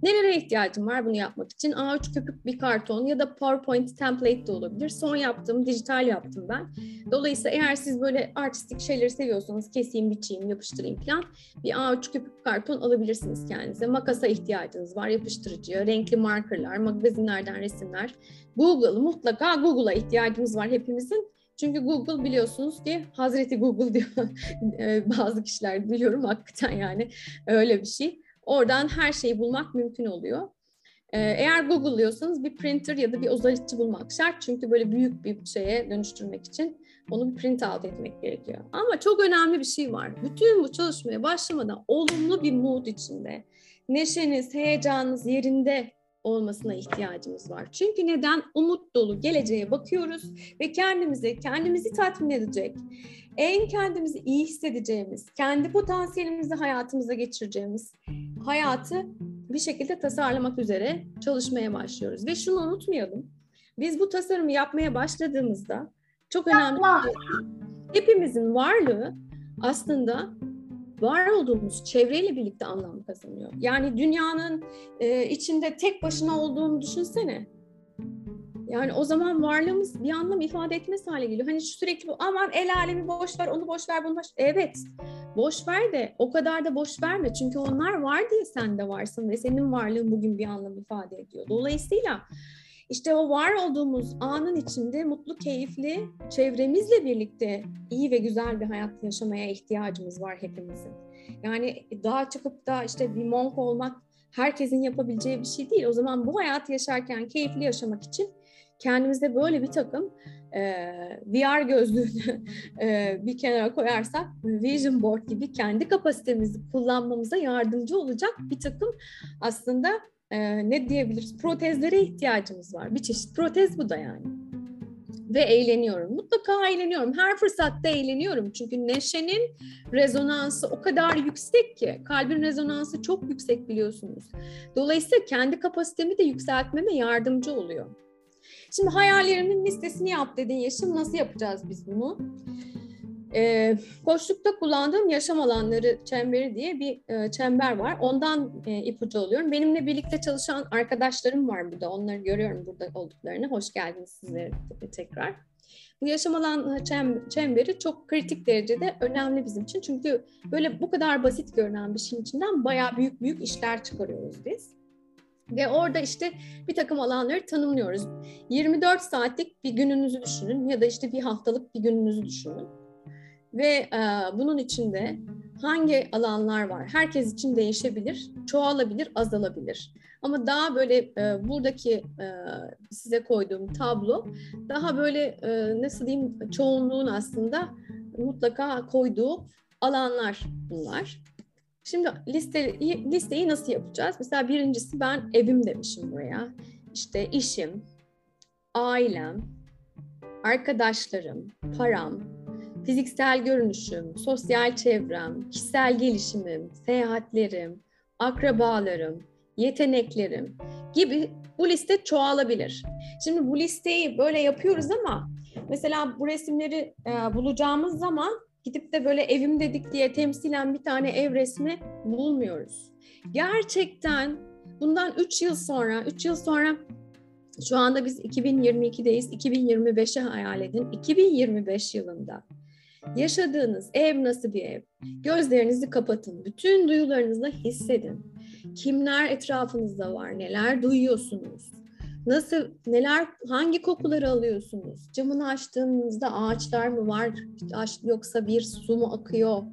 Nelere ihtiyacım var bunu yapmak için? A3 köpük bir karton ya da PowerPoint template de olabilir. Son yaptım, dijital yaptım ben. Dolayısıyla eğer siz böyle artistik şeyleri seviyorsanız keseyim, biçeyim, yapıştırayım falan bir A3 köpük karton alabilirsiniz kendinize. Makasa ihtiyacınız var, yapıştırıcıya, renkli markerlar, magazinlerden resimler. Google, mutlaka Google'a ihtiyacımız var hepimizin. Çünkü Google biliyorsunuz ki Hazreti Google diyor bazı kişiler biliyorum hakikaten yani öyle bir şey. Oradan her şeyi bulmak mümkün oluyor. Ee, eğer Google'lıyorsanız bir printer ya da bir özellikçi bulmak şart. Çünkü böyle büyük bir şeye dönüştürmek için onu bir print out etmek gerekiyor. Ama çok önemli bir şey var. Bütün bu çalışmaya başlamadan olumlu bir mood içinde, neşeniz, heyecanınız yerinde olmasına ihtiyacımız var. Çünkü neden? Umut dolu geleceğe bakıyoruz ve kendimizi, kendimizi tatmin edecek, en kendimizi iyi hissedeceğimiz, kendi potansiyelimizi hayatımıza geçireceğimiz hayatı bir şekilde tasarlamak üzere çalışmaya başlıyoruz. Ve şunu unutmayalım. Biz bu tasarımı yapmaya başladığımızda çok önemli şey, hepimizin varlığı aslında var olduğumuz çevreyle birlikte anlam kazanıyor. Yani dünyanın e, içinde tek başına olduğunu düşünsene. Yani o zaman varlığımız bir anlam ifade etmez hale geliyor. Hani sürekli bu aman el alemi boş ver, onu boş ver, bunu boş Evet. Boş ver de o kadar da boş verme. Çünkü onlar var diye sen de varsın ve senin varlığın bugün bir anlam ifade ediyor. Dolayısıyla işte o var olduğumuz anın içinde mutlu, keyifli, çevremizle birlikte iyi ve güzel bir hayat yaşamaya ihtiyacımız var hepimizin. Yani daha çıkıp da işte bir monk olmak herkesin yapabileceği bir şey değil. O zaman bu hayatı yaşarken keyifli yaşamak için kendimize böyle bir takım e, VR gözlüğünü e, bir kenara koyarsak Vision Board gibi kendi kapasitemizi kullanmamıza yardımcı olacak bir takım aslında e, ne diyebiliriz protezlere ihtiyacımız var. Bir çeşit protez bu da yani. Ve eğleniyorum. Mutlaka eğleniyorum. Her fırsatta eğleniyorum. Çünkü neşenin rezonansı o kadar yüksek ki. Kalbin rezonansı çok yüksek biliyorsunuz. Dolayısıyla kendi kapasitemi de yükseltmeme yardımcı oluyor. Şimdi hayallerimin listesini yap dedin Yaşım. Nasıl yapacağız biz bunu? E, koçlukta kullandığım yaşam alanları çemberi diye bir e, çember var. Ondan e, ipucu alıyorum. Benimle birlikte çalışan arkadaşlarım var burada. Onları görüyorum burada olduklarını. Hoş geldiniz sizlere tekrar. Bu yaşam alan çemberi çok kritik derecede önemli bizim için. Çünkü böyle bu kadar basit görünen bir şeyin içinden bayağı büyük büyük işler çıkarıyoruz biz. Ve orada işte bir takım alanları tanımlıyoruz. 24 saatlik bir gününüzü düşünün ya da işte bir haftalık bir gününüzü düşünün. Ve e, bunun içinde hangi alanlar var? Herkes için değişebilir, çoğalabilir, azalabilir. Ama daha böyle e, buradaki e, size koyduğum tablo daha böyle e, nasıl diyeyim çoğunluğun aslında mutlaka koyduğu alanlar bunlar. Şimdi listeyi, listeyi nasıl yapacağız? Mesela birincisi ben evim demişim buraya. İşte işim, ailem, arkadaşlarım, param, fiziksel görünüşüm, sosyal çevrem, kişisel gelişimim, seyahatlerim, akrabalarım, yeteneklerim gibi bu liste çoğalabilir. Şimdi bu listeyi böyle yapıyoruz ama mesela bu resimleri e, bulacağımız zaman gidip de böyle evim dedik diye temsilen bir tane ev resmi bulmuyoruz. Gerçekten bundan 3 yıl sonra, 3 yıl sonra şu anda biz 2022'deyiz. 2025'i hayal edin. 2025 yılında yaşadığınız ev nasıl bir ev? Gözlerinizi kapatın. Bütün duyularınızla hissedin. Kimler etrafınızda var? Neler duyuyorsunuz? Nasıl, neler, hangi kokuları alıyorsunuz? Camını açtığınızda ağaçlar mı var yoksa bir su mu akıyor?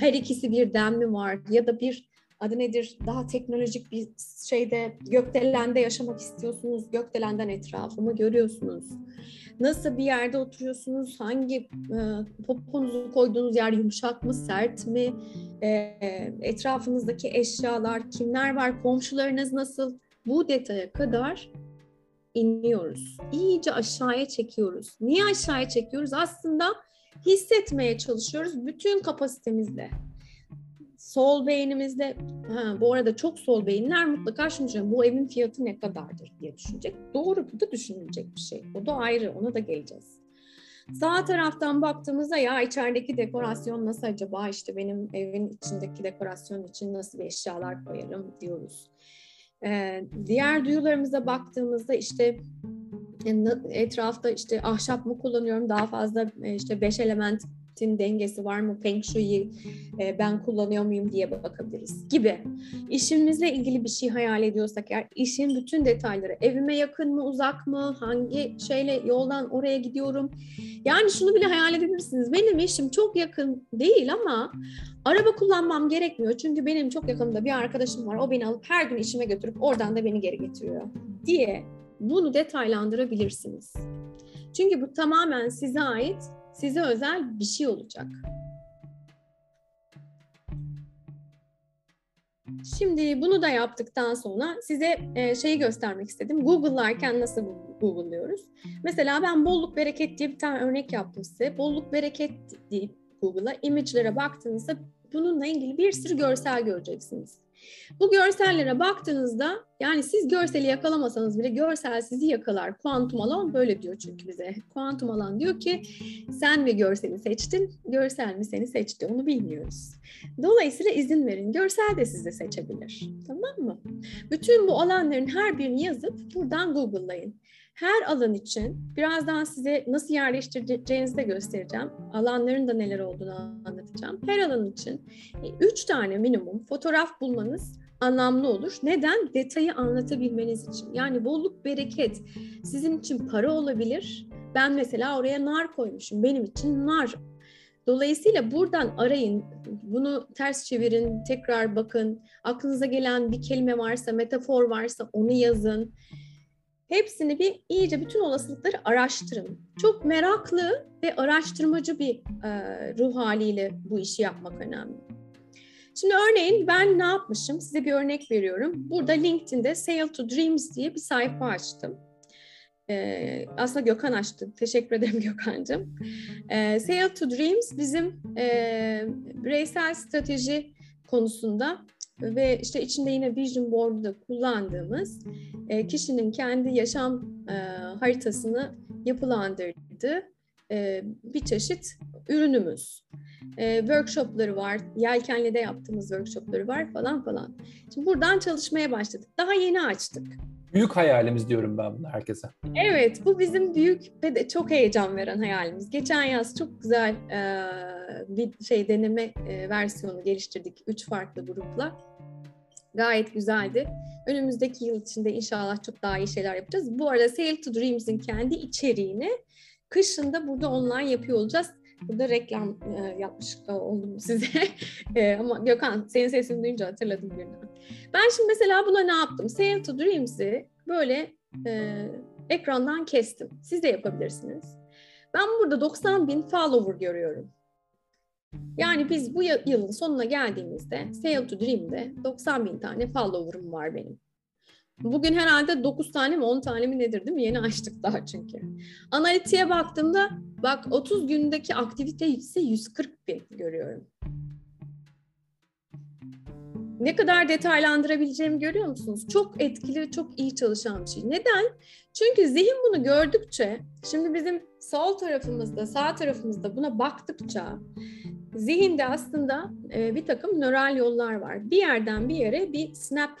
Her ikisi birden mi var? Ya da bir adı nedir daha teknolojik bir şeyde gökdelende yaşamak istiyorsunuz. Gökdelenden etrafımı görüyorsunuz. Nasıl bir yerde oturuyorsunuz? Hangi e, poponuzu koyduğunuz yer yumuşak mı, sert mi? E, etrafınızdaki eşyalar, kimler var, komşularınız nasıl? Bu detaya kadar iniyoruz. İyice aşağıya çekiyoruz. Niye aşağıya çekiyoruz? Aslında hissetmeye çalışıyoruz bütün kapasitemizle. Sol beynimizde, ha, bu arada çok sol beyinler mutlaka şunu düşünüyor, bu evin fiyatı ne kadardır diye düşünecek. Doğru bu da düşünülecek bir şey. O da ayrı, ona da geleceğiz. Sağ taraftan baktığımızda ya içerideki dekorasyon nasıl acaba işte benim evin içindeki dekorasyon için nasıl bir eşyalar koyarım diyoruz. Ee, diğer duyularımıza baktığımızda işte e, etrafta işte ahşap mı kullanıyorum daha fazla e, işte beş elementin dengesi var mı Feng Shui'yi e, ben kullanıyor muyum diye bakabiliriz gibi. İşimizle ilgili bir şey hayal ediyorsak eğer işin bütün detayları evime yakın mı uzak mı hangi şeyle yoldan oraya gidiyorum yani şunu bile hayal edebilirsiniz benim işim çok yakın değil ama Araba kullanmam gerekmiyor çünkü benim çok yakınımda bir arkadaşım var. O beni alıp her gün işime götürüp oradan da beni geri getiriyor diye bunu detaylandırabilirsiniz. Çünkü bu tamamen size ait, size özel bir şey olacak. Şimdi bunu da yaptıktan sonra size e, şeyi göstermek istedim. Google'larken nasıl Google'lıyoruz? Mesela ben bolluk bereket diye bir tane örnek yaptım size. Bolluk bereket deyip Google'a image'lere baktığınızda bununla ilgili bir sürü görsel göreceksiniz. Bu görsellere baktığınızda yani siz görseli yakalamasanız bile görsel sizi yakalar. Kuantum alan böyle diyor çünkü bize. Kuantum alan diyor ki sen mi görseli seçtin, görsel mi seni seçti onu bilmiyoruz. Dolayısıyla izin verin. Görsel de sizi seçebilir. Tamam mı? Bütün bu alanların her birini yazıp buradan Google'layın. Her alan için birazdan size nasıl yerleştireceğinizi de göstereceğim. Alanların da neler olduğunu anlatacağım. Her alan için üç tane minimum fotoğraf bulmanız anlamlı olur. Neden? Detayı anlatabilmeniz için. Yani bolluk, bereket sizin için para olabilir. Ben mesela oraya nar koymuşum. Benim için nar. Dolayısıyla buradan arayın, bunu ters çevirin, tekrar bakın. Aklınıza gelen bir kelime varsa, metafor varsa onu yazın hepsini bir iyice bütün olasılıkları araştırın. Çok meraklı ve araştırmacı bir e, ruh haliyle bu işi yapmak önemli. Şimdi örneğin ben ne yapmışım? Size bir örnek veriyorum. Burada LinkedIn'de Sail to Dreams diye bir sayfa açtım. Ee, aslında Gökhan açtı. Teşekkür ederim Gökhan'cığım. Ee, Sail to Dreams bizim e, bireysel strateji konusunda ve işte içinde yine Vision Board'u da kullandığımız e, kişinin kendi yaşam e, haritasını yapılandırdığı e, bir çeşit ürünümüz. E, workshopları var, yelkenli de yaptığımız workshopları var falan falan. Şimdi buradan çalışmaya başladık. Daha yeni açtık. Büyük hayalimiz diyorum ben bunu herkese. Evet, bu bizim büyük ve de çok heyecan veren hayalimiz. Geçen yaz çok güzel e, bir şey deneme e, versiyonu geliştirdik üç farklı grupla. Gayet güzeldi. Önümüzdeki yıl içinde inşallah çok daha iyi şeyler yapacağız. Bu arada Sail to Dreams'in kendi içeriğini kışında burada online yapıyor olacağız. Burada reklam e, yapmış oldum size. e, ama Gökhan senin sesini duyunca hatırladım birden. Ben şimdi mesela buna ne yaptım? Sail to Dreams'i böyle e, ekrandan kestim. Siz de yapabilirsiniz. Ben burada 90 bin follower görüyorum. Yani biz bu yılın sonuna geldiğimizde Sail to Dream'de 90 bin tane follower'ım var benim. Bugün herhalde 9 tane mi 10 tane mi nedir değil mi? Yeni açtık daha çünkü. Analitiğe baktığımda bak 30 gündeki aktivite ise 140 bin görüyorum. Ne kadar detaylandırabileceğimi görüyor musunuz? Çok etkili çok iyi çalışan bir şey. Neden? Çünkü zihin bunu gördükçe, şimdi bizim sol tarafımızda, sağ tarafımızda buna baktıkça zihinde aslında e, bir takım nöral yollar var. Bir yerden bir yere bir snap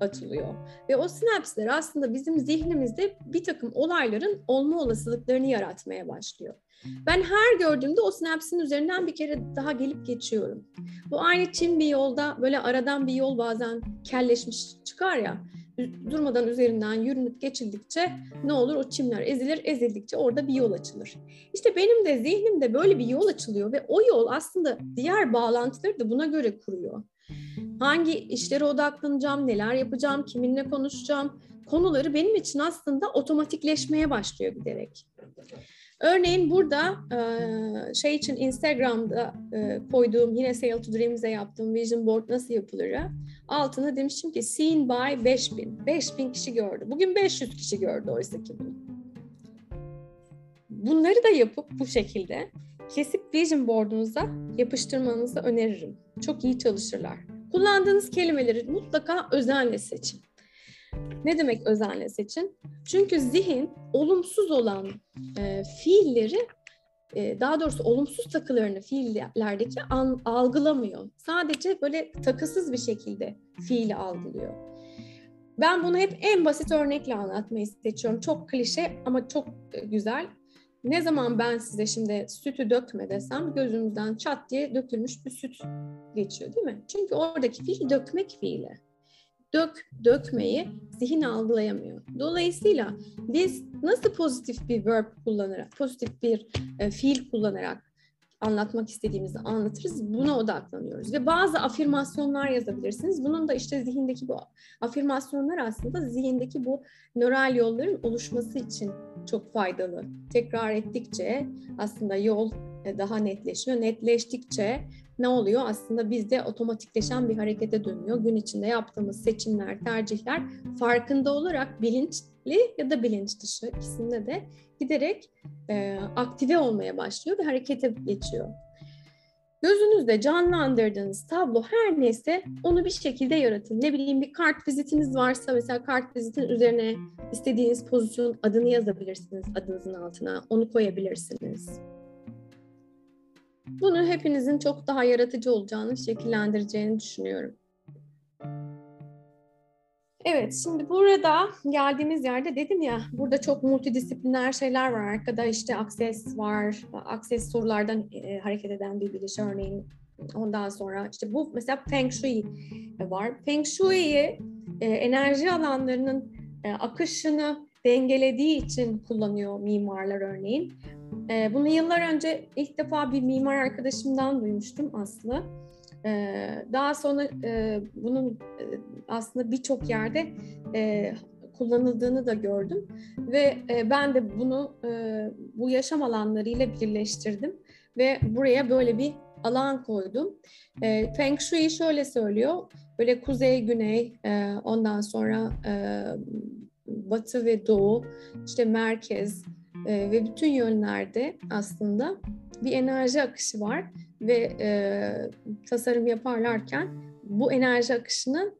atılıyor. Ve o synapsler aslında bizim zihnimizde bir takım olayların olma olasılıklarını yaratmaya başlıyor. Ben her gördüğümde o sinapsin üzerinden bir kere daha gelip geçiyorum. Bu aynı çim bir yolda böyle aradan bir yol bazen kelleşmiş çıkar ya durmadan üzerinden yürünüp geçildikçe ne olur o çimler ezilir ezildikçe orada bir yol açılır. İşte benim de zihnimde böyle bir yol açılıyor ve o yol aslında diğer bağlantıları da buna göre kuruyor. Hangi işlere odaklanacağım, neler yapacağım, kiminle konuşacağım konuları benim için aslında otomatikleşmeye başlıyor giderek. Örneğin burada şey için Instagram'da koyduğum yine Sail to Dreams'e yaptığım vision board nasıl yapılır? Altına demiştim ki seen by 5000. 5000 kişi gördü. Bugün 500 kişi gördü oysa ki bunu. Bunları da yapıp bu şekilde kesip vision board'unuza yapıştırmanızı öneririm. Çok iyi çalışırlar. Kullandığınız kelimeleri mutlaka özenle seçin. Ne demek özenle seçin? Çünkü zihin olumsuz olan e, fiilleri e, daha doğrusu olumsuz takılarını fiillerdeki an, algılamıyor. Sadece böyle takısız bir şekilde fiili algılıyor. Ben bunu hep en basit örnekle anlatmayı seçiyorum. Çok klişe ama çok e, güzel. Ne zaman ben size şimdi sütü dökme desem gözünüzden çat diye dökülmüş bir süt geçiyor değil mi? Çünkü oradaki fiil dökmek fiili dök, dökmeyi zihin algılayamıyor. Dolayısıyla biz nasıl pozitif bir verb kullanarak, pozitif bir e, fiil kullanarak anlatmak istediğimizi anlatırız. Buna odaklanıyoruz. Ve bazı afirmasyonlar yazabilirsiniz. Bunun da işte zihindeki bu afirmasyonlar aslında zihindeki bu nöral yolların oluşması için çok faydalı. Tekrar ettikçe aslında yol e, daha netleşiyor. Netleştikçe ne oluyor? Aslında bizde otomatikleşen bir harekete dönüyor. Gün içinde yaptığımız seçimler, tercihler farkında olarak bilinçli ya da bilinç dışı ikisinde de giderek e, aktive olmaya başlıyor ve harekete geçiyor. Gözünüzde canlandırdığınız tablo her neyse onu bir şekilde yaratın. Ne bileyim bir kart vizitiniz varsa mesela kart vizitin üzerine istediğiniz pozisyon adını yazabilirsiniz adınızın altına. Onu koyabilirsiniz. Bunu hepinizin çok daha yaratıcı olacağını, şekillendireceğini düşünüyorum. Evet, şimdi burada geldiğimiz yerde dedim ya, burada çok multidisipliner şeyler var. Arkada işte akses var, akses sorulardan e, hareket eden bir biliş örneğin. Ondan sonra işte bu mesela Feng Shui var. Feng Shui'yi e, enerji alanlarının e, akışını dengelediği için kullanıyor mimarlar örneğin. E, bunu yıllar önce ilk defa bir mimar arkadaşımdan duymuştum Aslı. E, daha sonra e, bunun e, aslında birçok yerde e, kullanıldığını da gördüm ve e, ben de bunu e, bu yaşam alanlarıyla birleştirdim ve buraya böyle bir alan koydum. E, Feng Shui şöyle söylüyor, böyle kuzey, güney, e, ondan sonra e, batı ve doğu, işte merkez e, ve bütün yönlerde aslında bir enerji akışı var ve e, tasarım yaparlarken bu enerji akışının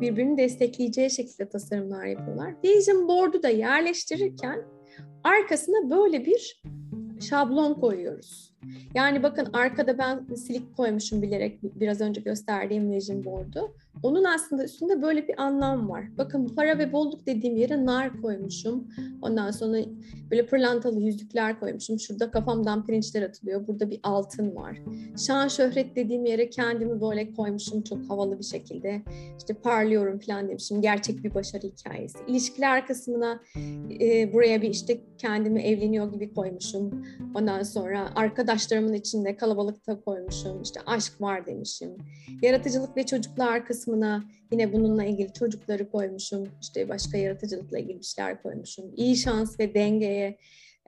birbirini destekleyeceği şekilde tasarımlar yapıyorlar. Vision Board'u da yerleştirirken arkasına böyle bir şablon koyuyoruz. Yani bakın arkada ben silik koymuşum bilerek biraz önce gösterdiğim Vision Board'u. Onun aslında üstünde böyle bir anlam var. Bakın para ve bolluk dediğim yere nar koymuşum. Ondan sonra böyle pırlantalı yüzükler koymuşum. Şurada kafamdan pirinçler atılıyor. Burada bir altın var. Şan şöhret dediğim yere kendimi böyle koymuşum çok havalı bir şekilde. İşte parlıyorum falan demişim. Gerçek bir başarı hikayesi. İlişkiler kısmına e, buraya bir işte kendimi evleniyor gibi koymuşum. Ondan sonra arkadaşlarımın içinde kalabalıkta koymuşum. İşte aşk var demişim. Yaratıcılık ve çocuklar kısmına yine bununla ilgili çocukları koymuşum. İşte başka yaratıcılıkla ilgili bir şeyler koymuşum. İyi şans ve dengeye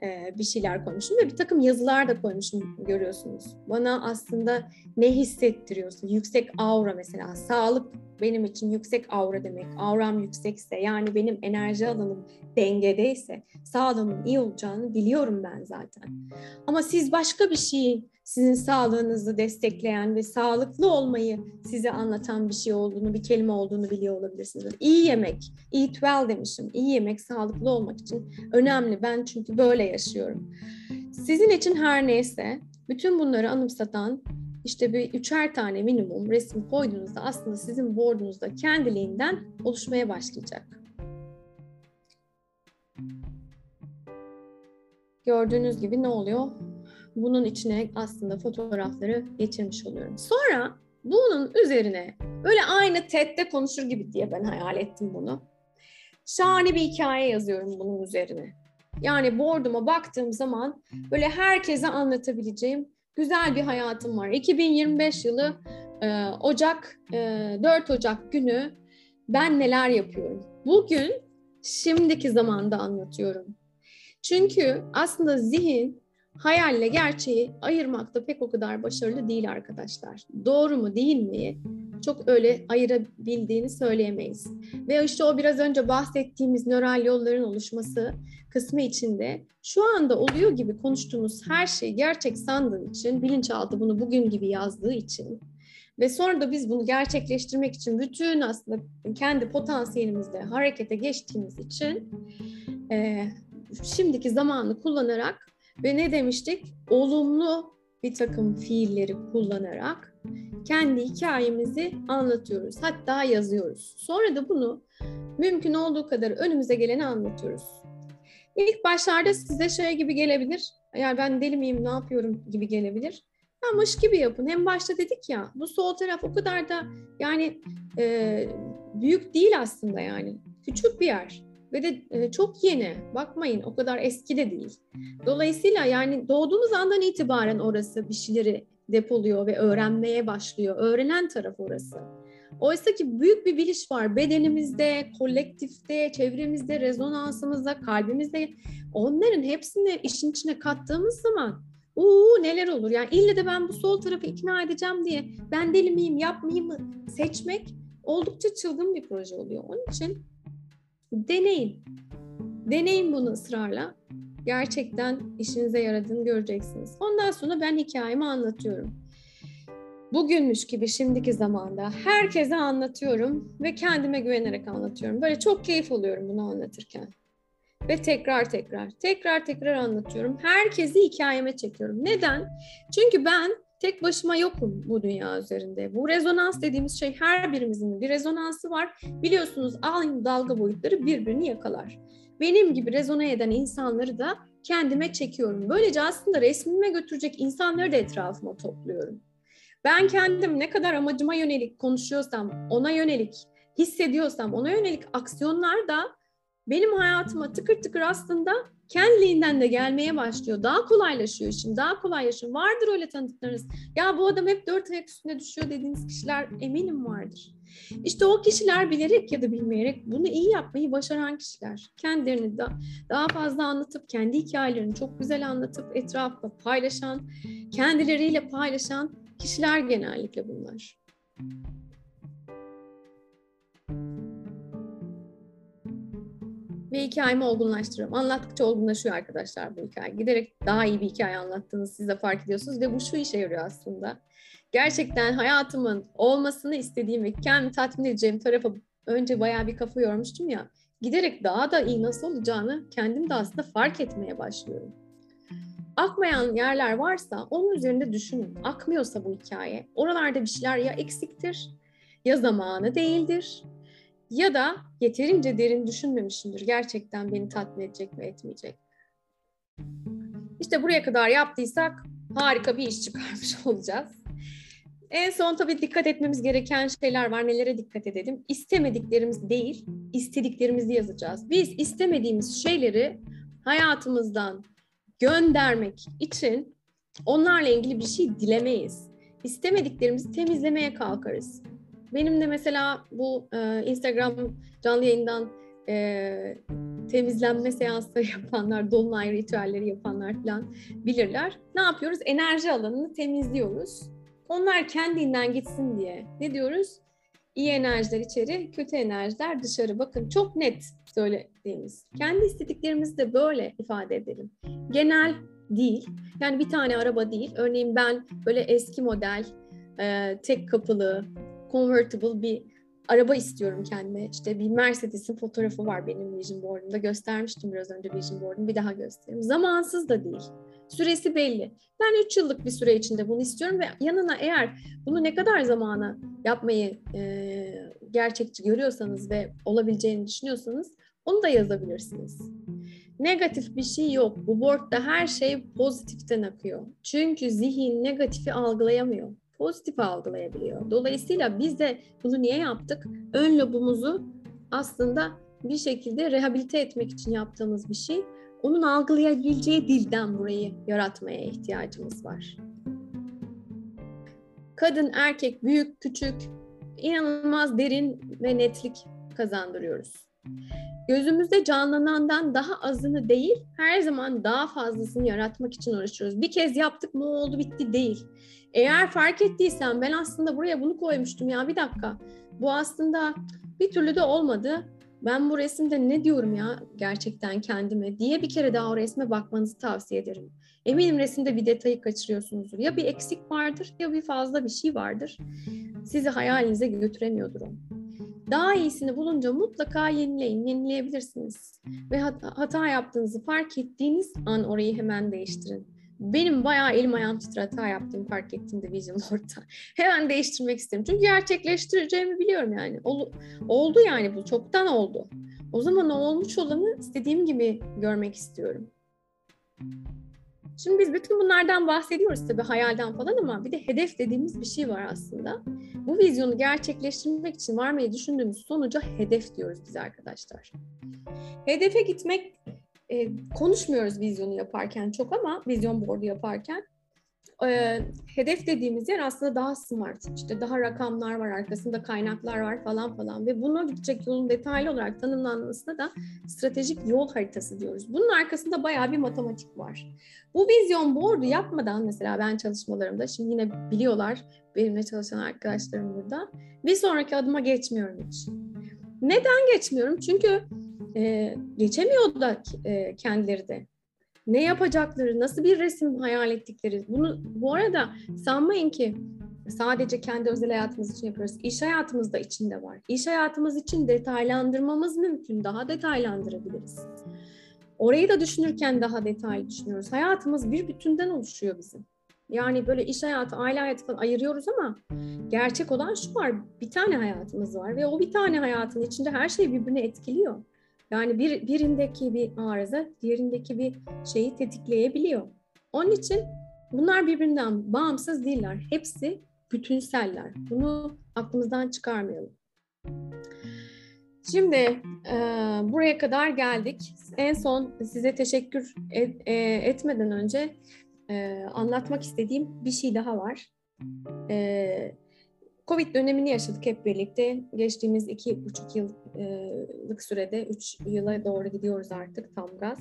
e, bir şeyler koymuşum ve bir takım yazılar da koymuşum görüyorsunuz. Bana aslında ne hissettiriyorsa, yüksek aura mesela, sağlık benim için yüksek aura demek. Auram yüksekse yani benim enerji alanım dengedeyse sağlığımın iyi olacağını biliyorum ben zaten. Ama siz başka bir şeyi sizin sağlığınızı destekleyen ve sağlıklı olmayı size anlatan bir şey olduğunu, bir kelime olduğunu biliyor olabilirsiniz. İyi yemek, eat well demişim. İyi yemek sağlıklı olmak için önemli. Ben çünkü böyle yaşıyorum. Sizin için her neyse bütün bunları anımsatan işte bir üçer tane minimum resim koyduğunuzda aslında sizin board'unuzda kendiliğinden oluşmaya başlayacak. Gördüğünüz gibi ne oluyor? Bunun içine aslında fotoğrafları geçirmiş oluyorum. Sonra bunun üzerine böyle aynı TED'de konuşur gibi diye ben hayal ettim bunu. Şahane bir hikaye yazıyorum bunun üzerine. Yani board'uma baktığım zaman böyle herkese anlatabileceğim güzel bir hayatım var. 2025 yılı e, Ocak, e, 4 Ocak günü ben neler yapıyorum? Bugün şimdiki zamanda anlatıyorum. Çünkü aslında zihin hayalle gerçeği ayırmakta pek o kadar başarılı değil arkadaşlar. Doğru mu değil mi? Çok öyle ayırabildiğini söyleyemeyiz. Ve işte o biraz önce bahsettiğimiz nöral yolların oluşması kısmı içinde şu anda oluyor gibi konuştuğumuz her şey gerçek sandığın için, bilinçaltı bunu bugün gibi yazdığı için ve sonra da biz bunu gerçekleştirmek için bütün aslında kendi potansiyelimizle harekete geçtiğimiz için e, şimdiki zamanı kullanarak ve ne demiştik? Olumlu bir takım fiilleri kullanarak kendi hikayemizi anlatıyoruz. Hatta yazıyoruz. Sonra da bunu mümkün olduğu kadar önümüze geleni anlatıyoruz. İlk başlarda size şey gibi gelebilir. Yani ben deli miyim, ne yapıyorum gibi gelebilir. Ama gibi yapın. Hem başta dedik ya bu sol taraf o kadar da yani e, büyük değil aslında yani. Küçük bir yer ve de e, çok yeni. Bakmayın o kadar eski de değil. Dolayısıyla yani doğduğunuz andan itibaren orası bir şeyleri depoluyor ve öğrenmeye başlıyor. Öğrenen taraf orası. Oysa ki büyük bir biliş var bedenimizde, kolektifte, çevremizde, rezonansımızda, kalbimizde. Onların hepsini işin içine kattığımız zaman uuu neler olur. Yani ille de ben bu sol tarafı ikna edeceğim diye ben deli miyim, yapmayayım mı seçmek oldukça çılgın bir proje oluyor. Onun için deneyin. Deneyin bunu ısrarla. Gerçekten işinize yaradığını göreceksiniz. Ondan sonra ben hikayemi anlatıyorum. Bugünmüş gibi şimdiki zamanda herkese anlatıyorum ve kendime güvenerek anlatıyorum. Böyle çok keyif alıyorum bunu anlatırken. Ve tekrar tekrar, tekrar tekrar anlatıyorum. Herkesi hikayeme çekiyorum. Neden? Çünkü ben Tek başıma yokum bu dünya üzerinde. Bu rezonans dediğimiz şey her birimizin bir rezonansı var. Biliyorsunuz aynı dalga boyutları birbirini yakalar. Benim gibi rezone eden insanları da kendime çekiyorum. Böylece aslında resmime götürecek insanları da etrafıma topluyorum. Ben kendim ne kadar amacıma yönelik konuşuyorsam, ona yönelik hissediyorsam, ona yönelik aksiyonlar da benim hayatıma tıkır tıkır aslında kendiliğinden de gelmeye başlıyor. Daha kolaylaşıyor işim, daha kolaylaşıyor. Vardır öyle tanıdıklarınız. Ya bu adam hep dört ayak üstüne düşüyor dediğiniz kişiler eminim vardır. İşte o kişiler bilerek ya da bilmeyerek bunu iyi yapmayı başaran kişiler. Kendilerini da, daha fazla anlatıp, kendi hikayelerini çok güzel anlatıp etrafta paylaşan, kendileriyle paylaşan kişiler genellikle bunlar. Ve hikayemi olgunlaştırıyorum. Anlattıkça olgunlaşıyor arkadaşlar bu hikaye. Giderek daha iyi bir hikaye anlattığınızı siz de fark ediyorsunuz ve bu şu işe yarıyor aslında. Gerçekten hayatımın olmasını istediğim ve kendimi tatmin edeceğim tarafa önce bayağı bir kafa yormuştum ya. Giderek daha da iyi nasıl olacağını kendim de aslında fark etmeye başlıyorum. Akmayan yerler varsa onun üzerinde düşünün. Akmıyorsa bu hikaye, oralarda bir şeyler ya eksiktir, ya zamanı değildir, ya da yeterince derin düşünmemişimdir. Gerçekten beni tatmin edecek mi etmeyecek. İşte buraya kadar yaptıysak harika bir iş çıkarmış olacağız. En son tabii dikkat etmemiz gereken şeyler var. Nelere dikkat edelim? İstemediklerimiz değil, istediklerimizi yazacağız. Biz istemediğimiz şeyleri hayatımızdan göndermek için onlarla ilgili bir şey dilemeyiz. İstemediklerimizi temizlemeye kalkarız. Benim de mesela bu e, Instagram canlı yayından e, temizlenme seansları yapanlar, dolunay ritüelleri yapanlar falan bilirler. Ne yapıyoruz? Enerji alanını temizliyoruz. Onlar kendinden gitsin diye. Ne diyoruz? İyi enerjiler içeri, kötü enerjiler dışarı. Bakın çok net söylediğimiz. Kendi istediklerimizi de böyle ifade edelim. Genel değil. Yani bir tane araba değil. Örneğin ben böyle eski model, e, tek kapılı, convertible bir araba istiyorum kendime. İşte bir Mercedes'in fotoğrafı var benim vision board'umda. Göstermiştim biraz önce vision board'umu. Bir daha göstereyim. Zamansız da değil. Süresi belli. Ben 3 yıllık bir süre içinde bunu istiyorum ve yanına eğer bunu ne kadar zamana yapmayı e, gerçekçi görüyorsanız ve olabileceğini düşünüyorsanız onu da yazabilirsiniz. Negatif bir şey yok. Bu boardda her şey pozitiften akıyor. Çünkü zihin negatifi algılayamıyor pozitif algılayabiliyor. Dolayısıyla biz de bunu niye yaptık? Ön lobumuzu aslında bir şekilde rehabilite etmek için yaptığımız bir şey. Onun algılayabileceği dilden burayı yaratmaya ihtiyacımız var. Kadın, erkek, büyük, küçük, inanılmaz derin ve netlik kazandırıyoruz. Gözümüzde canlanandan daha azını değil, her zaman daha fazlasını yaratmak için uğraşıyoruz. Bir kez yaptık mı oldu bitti değil. Eğer fark ettiysen ben aslında buraya bunu koymuştum ya bir dakika. Bu aslında bir türlü de olmadı. Ben bu resimde ne diyorum ya gerçekten kendime diye bir kere daha o resme bakmanızı tavsiye ederim. Eminim resimde bir detayı kaçırıyorsunuzdur. Ya bir eksik vardır ya bir fazla bir şey vardır. Sizi hayalinize götüremiyordur o. Daha iyisini bulunca mutlaka yenileyin, yenileyebilirsiniz. Ve hata yaptığınızı fark ettiğiniz an orayı hemen değiştirin. Benim bayağı elim ayağım titrer hata yaptığımı fark ettiğimde Vision Board'da. Hemen değiştirmek isterim. Çünkü gerçekleştireceğimi biliyorum yani. Ol, oldu yani bu, çoktan oldu. O zaman o olmuş olanı istediğim gibi görmek istiyorum. Şimdi biz bütün bunlardan bahsediyoruz tabii hayalden falan ama bir de hedef dediğimiz bir şey var aslında. Bu vizyonu gerçekleştirmek için varmayı düşündüğümüz sonuca hedef diyoruz biz arkadaşlar. Hedefe gitmek e, konuşmuyoruz vizyonu yaparken çok ama vizyon boardu yaparken e, hedef dediğimiz yer aslında daha smart. İşte daha rakamlar var, arkasında kaynaklar var falan falan ve buna gidecek yolun detaylı olarak tanımlanmasına da stratejik yol haritası diyoruz. Bunun arkasında bayağı bir matematik var. Bu vizyon board'u yapmadan mesela ben çalışmalarımda, şimdi yine biliyorlar benimle çalışan arkadaşlarım burada, bir sonraki adıma geçmiyorum hiç. Neden geçmiyorum? Çünkü e, geçemiyor e, kendileri de ne yapacakları, nasıl bir resim hayal ettikleri. Bunu bu arada sanmayın ki sadece kendi özel hayatımız için yapıyoruz. İş hayatımız da içinde var. İş hayatımız için detaylandırmamız mümkün. Daha detaylandırabiliriz. Orayı da düşünürken daha detaylı düşünüyoruz. Hayatımız bir bütünden oluşuyor bizim. Yani böyle iş hayatı, aile hayatı falan ayırıyoruz ama gerçek olan şu var. Bir tane hayatımız var ve o bir tane hayatın içinde her şey birbirini etkiliyor. Yani bir, birindeki bir arıza diğerindeki bir şeyi tetikleyebiliyor. Onun için bunlar birbirinden bağımsız değiller. Hepsi bütünseller. Bunu aklımızdan çıkarmayalım. Şimdi e, buraya kadar geldik. En son size teşekkür et, e, etmeden önce e, anlatmak istediğim bir şey daha var. E, Covid dönemini yaşadık hep birlikte. Geçtiğimiz iki buçuk yıllık sürede, üç yıla doğru gidiyoruz artık tam gaz.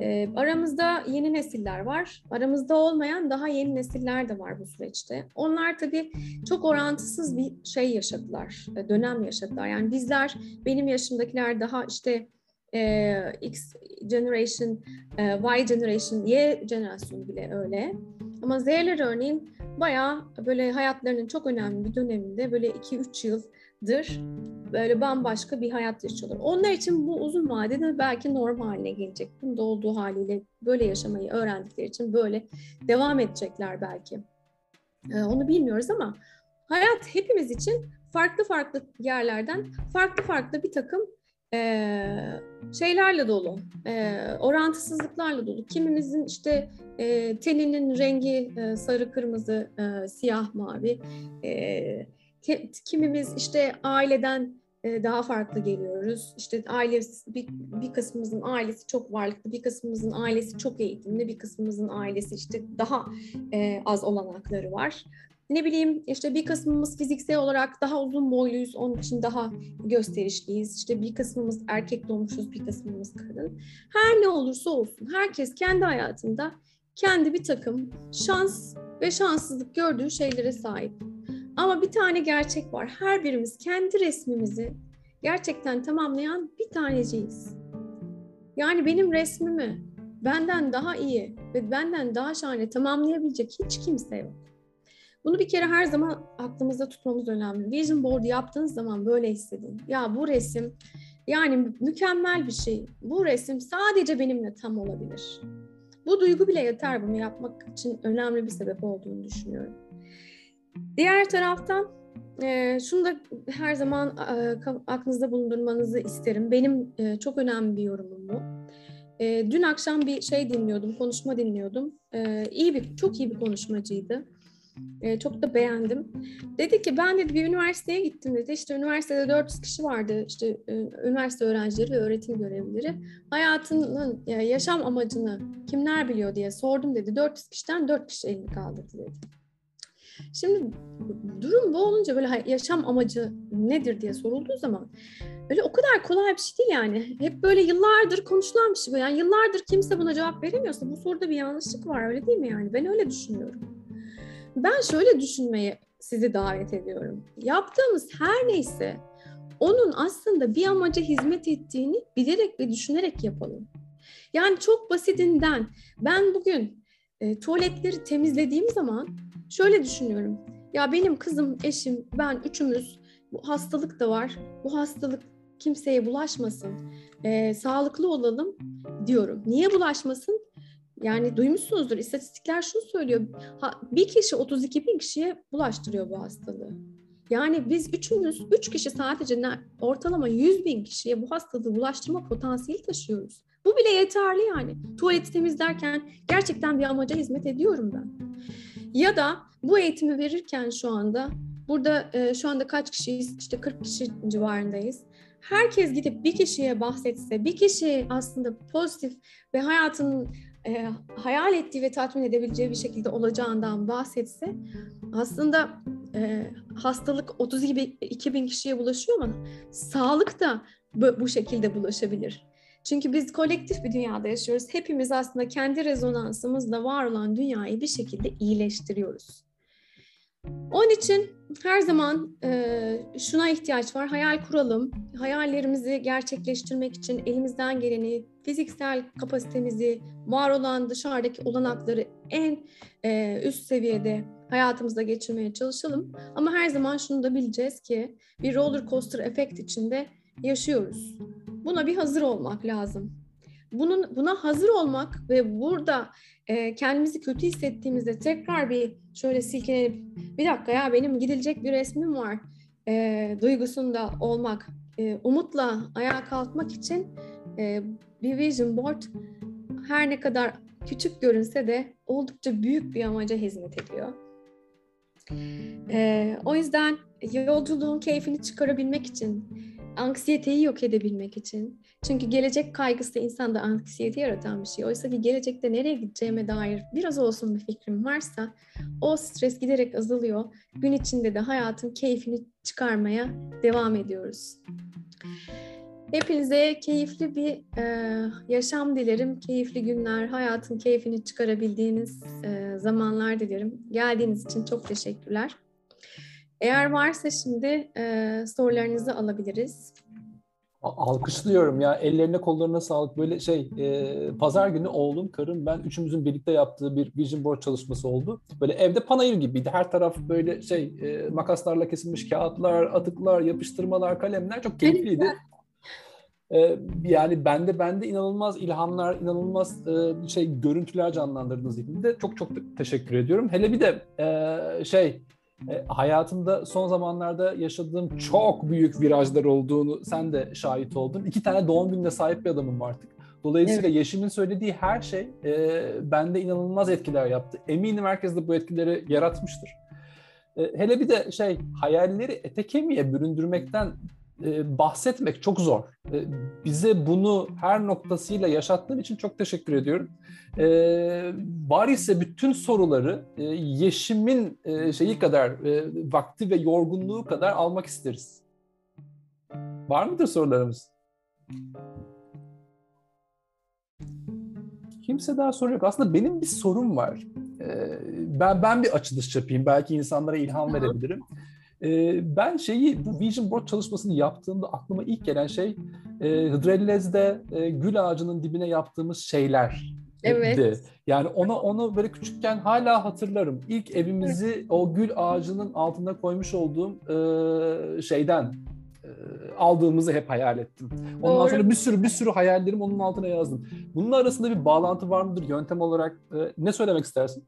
E, aramızda yeni nesiller var. Aramızda olmayan daha yeni nesiller de var bu süreçte. Onlar tabii çok orantısız bir şey yaşadılar, e, dönem yaşadılar. Yani bizler, benim yaşımdakiler daha işte e, X generation, e, Y generation, Y jenerasyonu bile öyle. Ama Z'ler örneğin bayağı böyle hayatlarının çok önemli bir döneminde böyle 2-3 yıldır böyle bambaşka bir hayat yaşıyorlar. Onlar için bu uzun vadede belki normal haline gelecek. Bunda olduğu haliyle böyle yaşamayı öğrendikleri için böyle devam edecekler belki. Ee, onu bilmiyoruz ama hayat hepimiz için farklı farklı yerlerden farklı farklı bir takım e, şeylerle dolu, e, orantısızlıklarla dolu. Kimimizin işte e, teninin rengi e, sarı, kırmızı, e, siyah, mavi. E, kimimiz işte aileden e, daha farklı geliyoruz. İşte ailesi bir, bir kısmımızın ailesi çok varlıklı, bir kısmımızın ailesi çok eğitimli, bir kısmımızın ailesi işte daha e, az olanakları var ne bileyim işte bir kısmımız fiziksel olarak daha uzun boyluyuz, onun için daha gösterişliyiz. İşte bir kısmımız erkek doğmuşuz, bir kısmımız kadın. Her ne olursa olsun herkes kendi hayatında kendi bir takım şans ve şanssızlık gördüğü şeylere sahip. Ama bir tane gerçek var. Her birimiz kendi resmimizi gerçekten tamamlayan bir taneciyiz. Yani benim resmimi benden daha iyi ve benden daha şahane tamamlayabilecek hiç kimse yok. Bunu bir kere her zaman aklımızda tutmamız önemli. Vision board yaptığınız zaman böyle hissedin. Ya bu resim yani mükemmel bir şey. Bu resim sadece benimle tam olabilir. Bu duygu bile yeter bunu yapmak için önemli bir sebep olduğunu düşünüyorum. Diğer taraftan e, şunu da her zaman e, aklınızda bulundurmanızı isterim. Benim e, çok önemli bir yorumum bu. Dün akşam bir şey dinliyordum, konuşma dinliyordum. E, iyi bir, çok iyi bir konuşmacıydı. E, çok da beğendim. Dedi ki ben dedi bir üniversiteye gittim dedi. İşte üniversitede 400 kişi vardı. İşte e, üniversite öğrencileri ve öğretim görevlileri. Hayatının e, yaşam amacını kimler biliyor diye sordum dedi. 400 kişiden 4 kişi elini kaldırdı dedi. Şimdi durum bu olunca böyle yaşam amacı nedir diye sorulduğu zaman öyle o kadar kolay bir şey değil yani. Hep böyle yıllardır konuşulan bir şey. Yani yıllardır kimse buna cevap veremiyorsa bu soruda bir yanlışlık var öyle değil mi yani? Ben öyle düşünüyorum. Ben şöyle düşünmeye sizi davet ediyorum. Yaptığımız her neyse onun aslında bir amaca hizmet ettiğini bilerek ve düşünerek yapalım. Yani çok basitinden ben bugün e, tuvaletleri temizlediğim zaman şöyle düşünüyorum. Ya benim kızım, eşim, ben üçümüz bu hastalık da var. Bu hastalık kimseye bulaşmasın. E, sağlıklı olalım diyorum. Niye bulaşmasın? Yani duymuşsunuzdur istatistikler şunu söylüyor. Ha, bir kişi 32 bin kişiye bulaştırıyor bu hastalığı. Yani biz üçümüz, üç kişi sadece ortalama 100 bin kişiye bu hastalığı bulaştırma potansiyeli taşıyoruz. Bu bile yeterli yani. Tuvaleti temizlerken gerçekten bir amaca hizmet ediyorum ben. Ya da bu eğitimi verirken şu anda, burada e, şu anda kaç kişiyiz? İşte 40 kişi civarındayız. Herkes gidip bir kişiye bahsetse, bir kişi aslında pozitif ve hayatının e, hayal ettiği ve tatmin edebileceği bir şekilde olacağından bahsetse aslında e, hastalık 32 bin kişiye bulaşıyor ama sağlık da bu, bu şekilde bulaşabilir. Çünkü biz kolektif bir dünyada yaşıyoruz. Hepimiz aslında kendi rezonansımızla var olan dünyayı bir şekilde iyileştiriyoruz. Onun için her zaman e, şuna ihtiyaç var. Hayal kuralım. Hayallerimizi gerçekleştirmek için elimizden geleni, fiziksel kapasitemizi, var olan dışarıdaki olanakları en e, üst seviyede hayatımızda geçirmeye çalışalım. Ama her zaman şunu da bileceğiz ki bir roller coaster efekt içinde yaşıyoruz. Buna bir hazır olmak lazım. Bunun buna hazır olmak ve burada e, kendimizi kötü hissettiğimizde tekrar bir şöyle silkelenip bir dakika ya benim gidilecek bir resmim var e, duygusunda olmak, e, umutla ayağa kalkmak için e, bir vision board her ne kadar küçük görünse de oldukça büyük bir amaca hizmet ediyor. E, o yüzden yolculuğun keyfini çıkarabilmek için anksiyeteyi yok edebilmek için. Çünkü gelecek kaygısı insanda anksiyete yaratan bir şey. Oysa ki gelecekte nereye gideceğime dair biraz olsun bir fikrim varsa o stres giderek azalıyor. Gün içinde de hayatın keyfini çıkarmaya devam ediyoruz. Hepinize keyifli bir e, yaşam dilerim. Keyifli günler, hayatın keyfini çıkarabildiğiniz e, zamanlar dilerim. Geldiğiniz için çok teşekkürler. Eğer varsa şimdi e, sorularınızı alabiliriz. Alkışlıyorum ya. Ellerine kollarına sağlık. Böyle şey e, pazar günü oğlum, karım, ben üçümüzün birlikte yaptığı bir vision board çalışması oldu. Böyle evde panayır gibiydi. Her taraf böyle şey e, makaslarla kesilmiş kağıtlar, atıklar, yapıştırmalar, kalemler çok keyifliydi. E, yani bende bende inanılmaz ilhamlar, inanılmaz e, şey görüntüler canlandırdınız zihnimde. Çok çok teşekkür ediyorum. Hele bir de e, şey e, hayatımda son zamanlarda yaşadığım çok büyük virajlar olduğunu sen de şahit oldun. İki tane doğum gününe sahip bir adamım artık. Dolayısıyla evet. Yeşim'in söylediği her şey e, bende inanılmaz etkiler yaptı. Eminim herkes de bu etkileri yaratmıştır. E, hele bir de şey hayalleri ete kemiğe büründürmekten e, bahsetmek çok zor. E, bize bunu her noktasıyla yaşattığın için çok teşekkür ediyorum. E, var ise bütün soruları e, Yeşim'in e, şeyi kadar, e, vakti ve yorgunluğu kadar almak isteriz. Var mıdır sorularımız? Kimse daha soru yok. Aslında benim bir sorum var. E, ben ben bir açılış yapayım. Belki insanlara ilham verebilirim. E, ben şeyi bu Vision Board çalışmasını yaptığımda aklıma ilk gelen şey e, Hıdrellez'de e, gül ağacının dibine yaptığımız şeyler. Evet. Yani ona onu böyle küçükken hala hatırlarım. İlk evimizi o gül ağacının altında koymuş olduğum e, şeyden e, aldığımızı hep hayal ettim. Ondan Doğru. sonra bir sürü bir sürü hayallerim onun altına yazdım. Bunun arasında bir bağlantı var mıdır yöntem olarak? E, ne söylemek istersin?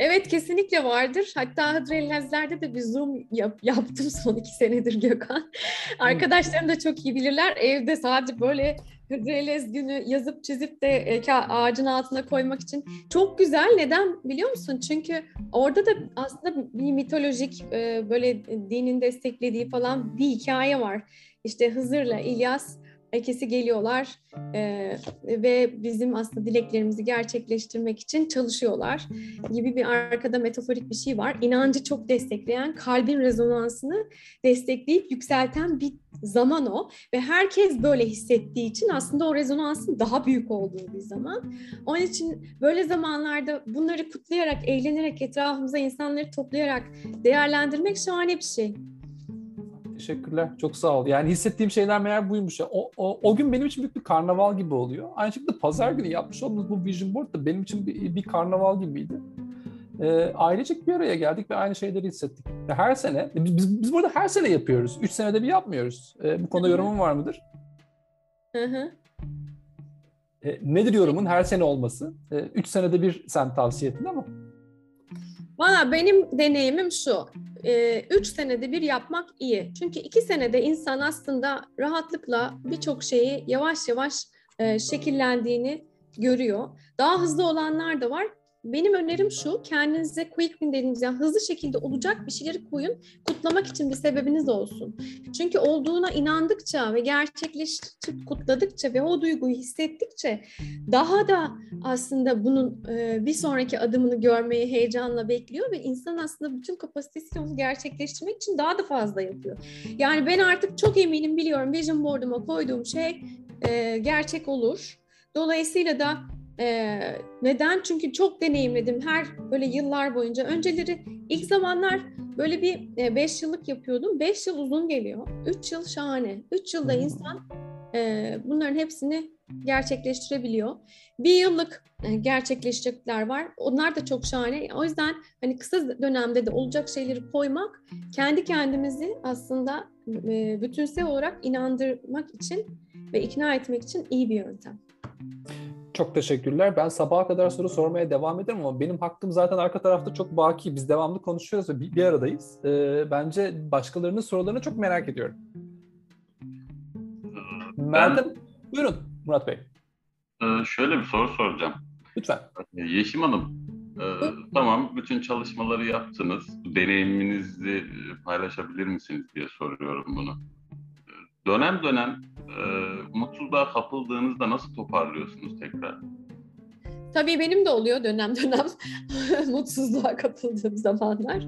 Evet kesinlikle vardır. Hatta Hıdrellezler'de de bir Zoom yap, yaptım son iki senedir Gökhan. Arkadaşlarım da çok iyi bilirler. Evde sadece böyle Hıdrellez günü yazıp çizip de e, ağacın altına koymak için çok güzel. Neden biliyor musun? Çünkü orada da aslında bir mitolojik e, böyle dinin desteklediği falan bir hikaye var. İşte Hızır'la İlyas ikisi geliyorlar e, ve bizim aslında dileklerimizi gerçekleştirmek için çalışıyorlar gibi bir arkada metaforik bir şey var. İnancı çok destekleyen, kalbin rezonansını destekleyip yükselten bir zaman o ve herkes böyle hissettiği için aslında o rezonansın daha büyük olduğu bir zaman. Onun için böyle zamanlarda bunları kutlayarak, eğlenerek, etrafımıza insanları toplayarak değerlendirmek şahane bir şey. Teşekkürler. Çok sağ ol. Yani hissettiğim şeyler meğer buymuş. O, o, o gün benim için büyük bir karnaval gibi oluyor. Aynı şekilde pazar günü yapmış olduğumuz bu vision board da benim için bir, bir karnaval gibiydi. E, ailecek bir araya geldik ve aynı şeyleri hissettik. Her sene, biz, biz, biz burada her sene yapıyoruz. Üç senede bir yapmıyoruz. E, bu konuda yorumun var mıdır? Hı hı. E, nedir yorumun her sene olması? E, üç senede bir sen tavsiye ettin ama. Valla benim deneyimim şu. E, üç senede bir yapmak iyi. Çünkü iki senede insan aslında rahatlıkla birçok şeyi yavaş yavaş e, şekillendiğini görüyor. Daha hızlı olanlar da var. Benim önerim şu, kendinize quick win dediğimiz yani hızlı şekilde olacak bir şeyleri koyun, kutlamak için bir sebebiniz olsun. Çünkü olduğuna inandıkça ve gerçekleştirip kutladıkça ve o duyguyu hissettikçe daha da aslında bunun e, bir sonraki adımını görmeyi heyecanla bekliyor ve insan aslında bütün kapasitesini onu gerçekleştirmek için daha da fazla yapıyor. Yani ben artık çok eminim biliyorum vision board'uma koyduğum şey e, gerçek olur. Dolayısıyla da ee, neden? Çünkü çok deneyimledim her böyle yıllar boyunca. Önceleri ilk zamanlar böyle bir 5 e, yıllık yapıyordum. 5 yıl uzun geliyor. 3 yıl şahane. 3 yılda insan e, bunların hepsini gerçekleştirebiliyor. Bir yıllık gerçekleşecekler var. Onlar da çok şahane. O yüzden hani kısa dönemde de olacak şeyleri koymak kendi kendimizi aslında bütünsel olarak inandırmak için ve ikna etmek için iyi bir yöntem. Çok teşekkürler. Ben sabaha kadar soru sormaya devam ederim ama benim hakkım zaten arka tarafta çok baki. Biz devamlı konuşuyoruz ve bir, bir aradayız. Ee, bence başkalarının sorularını çok merak ediyorum. Ben, Meltem, buyurun Murat Bey. E, şöyle bir soru soracağım. Lütfen. E, Yeşim Hanım, e, tamam bütün çalışmaları yaptınız. Deneyiminizi paylaşabilir misiniz diye soruyorum bunu. dönem dönem e, kapıldığınızda nasıl toparlıyorsunuz tekrar? Tabii benim de oluyor dönem dönem mutsuzluğa kapıldığım zamanlar.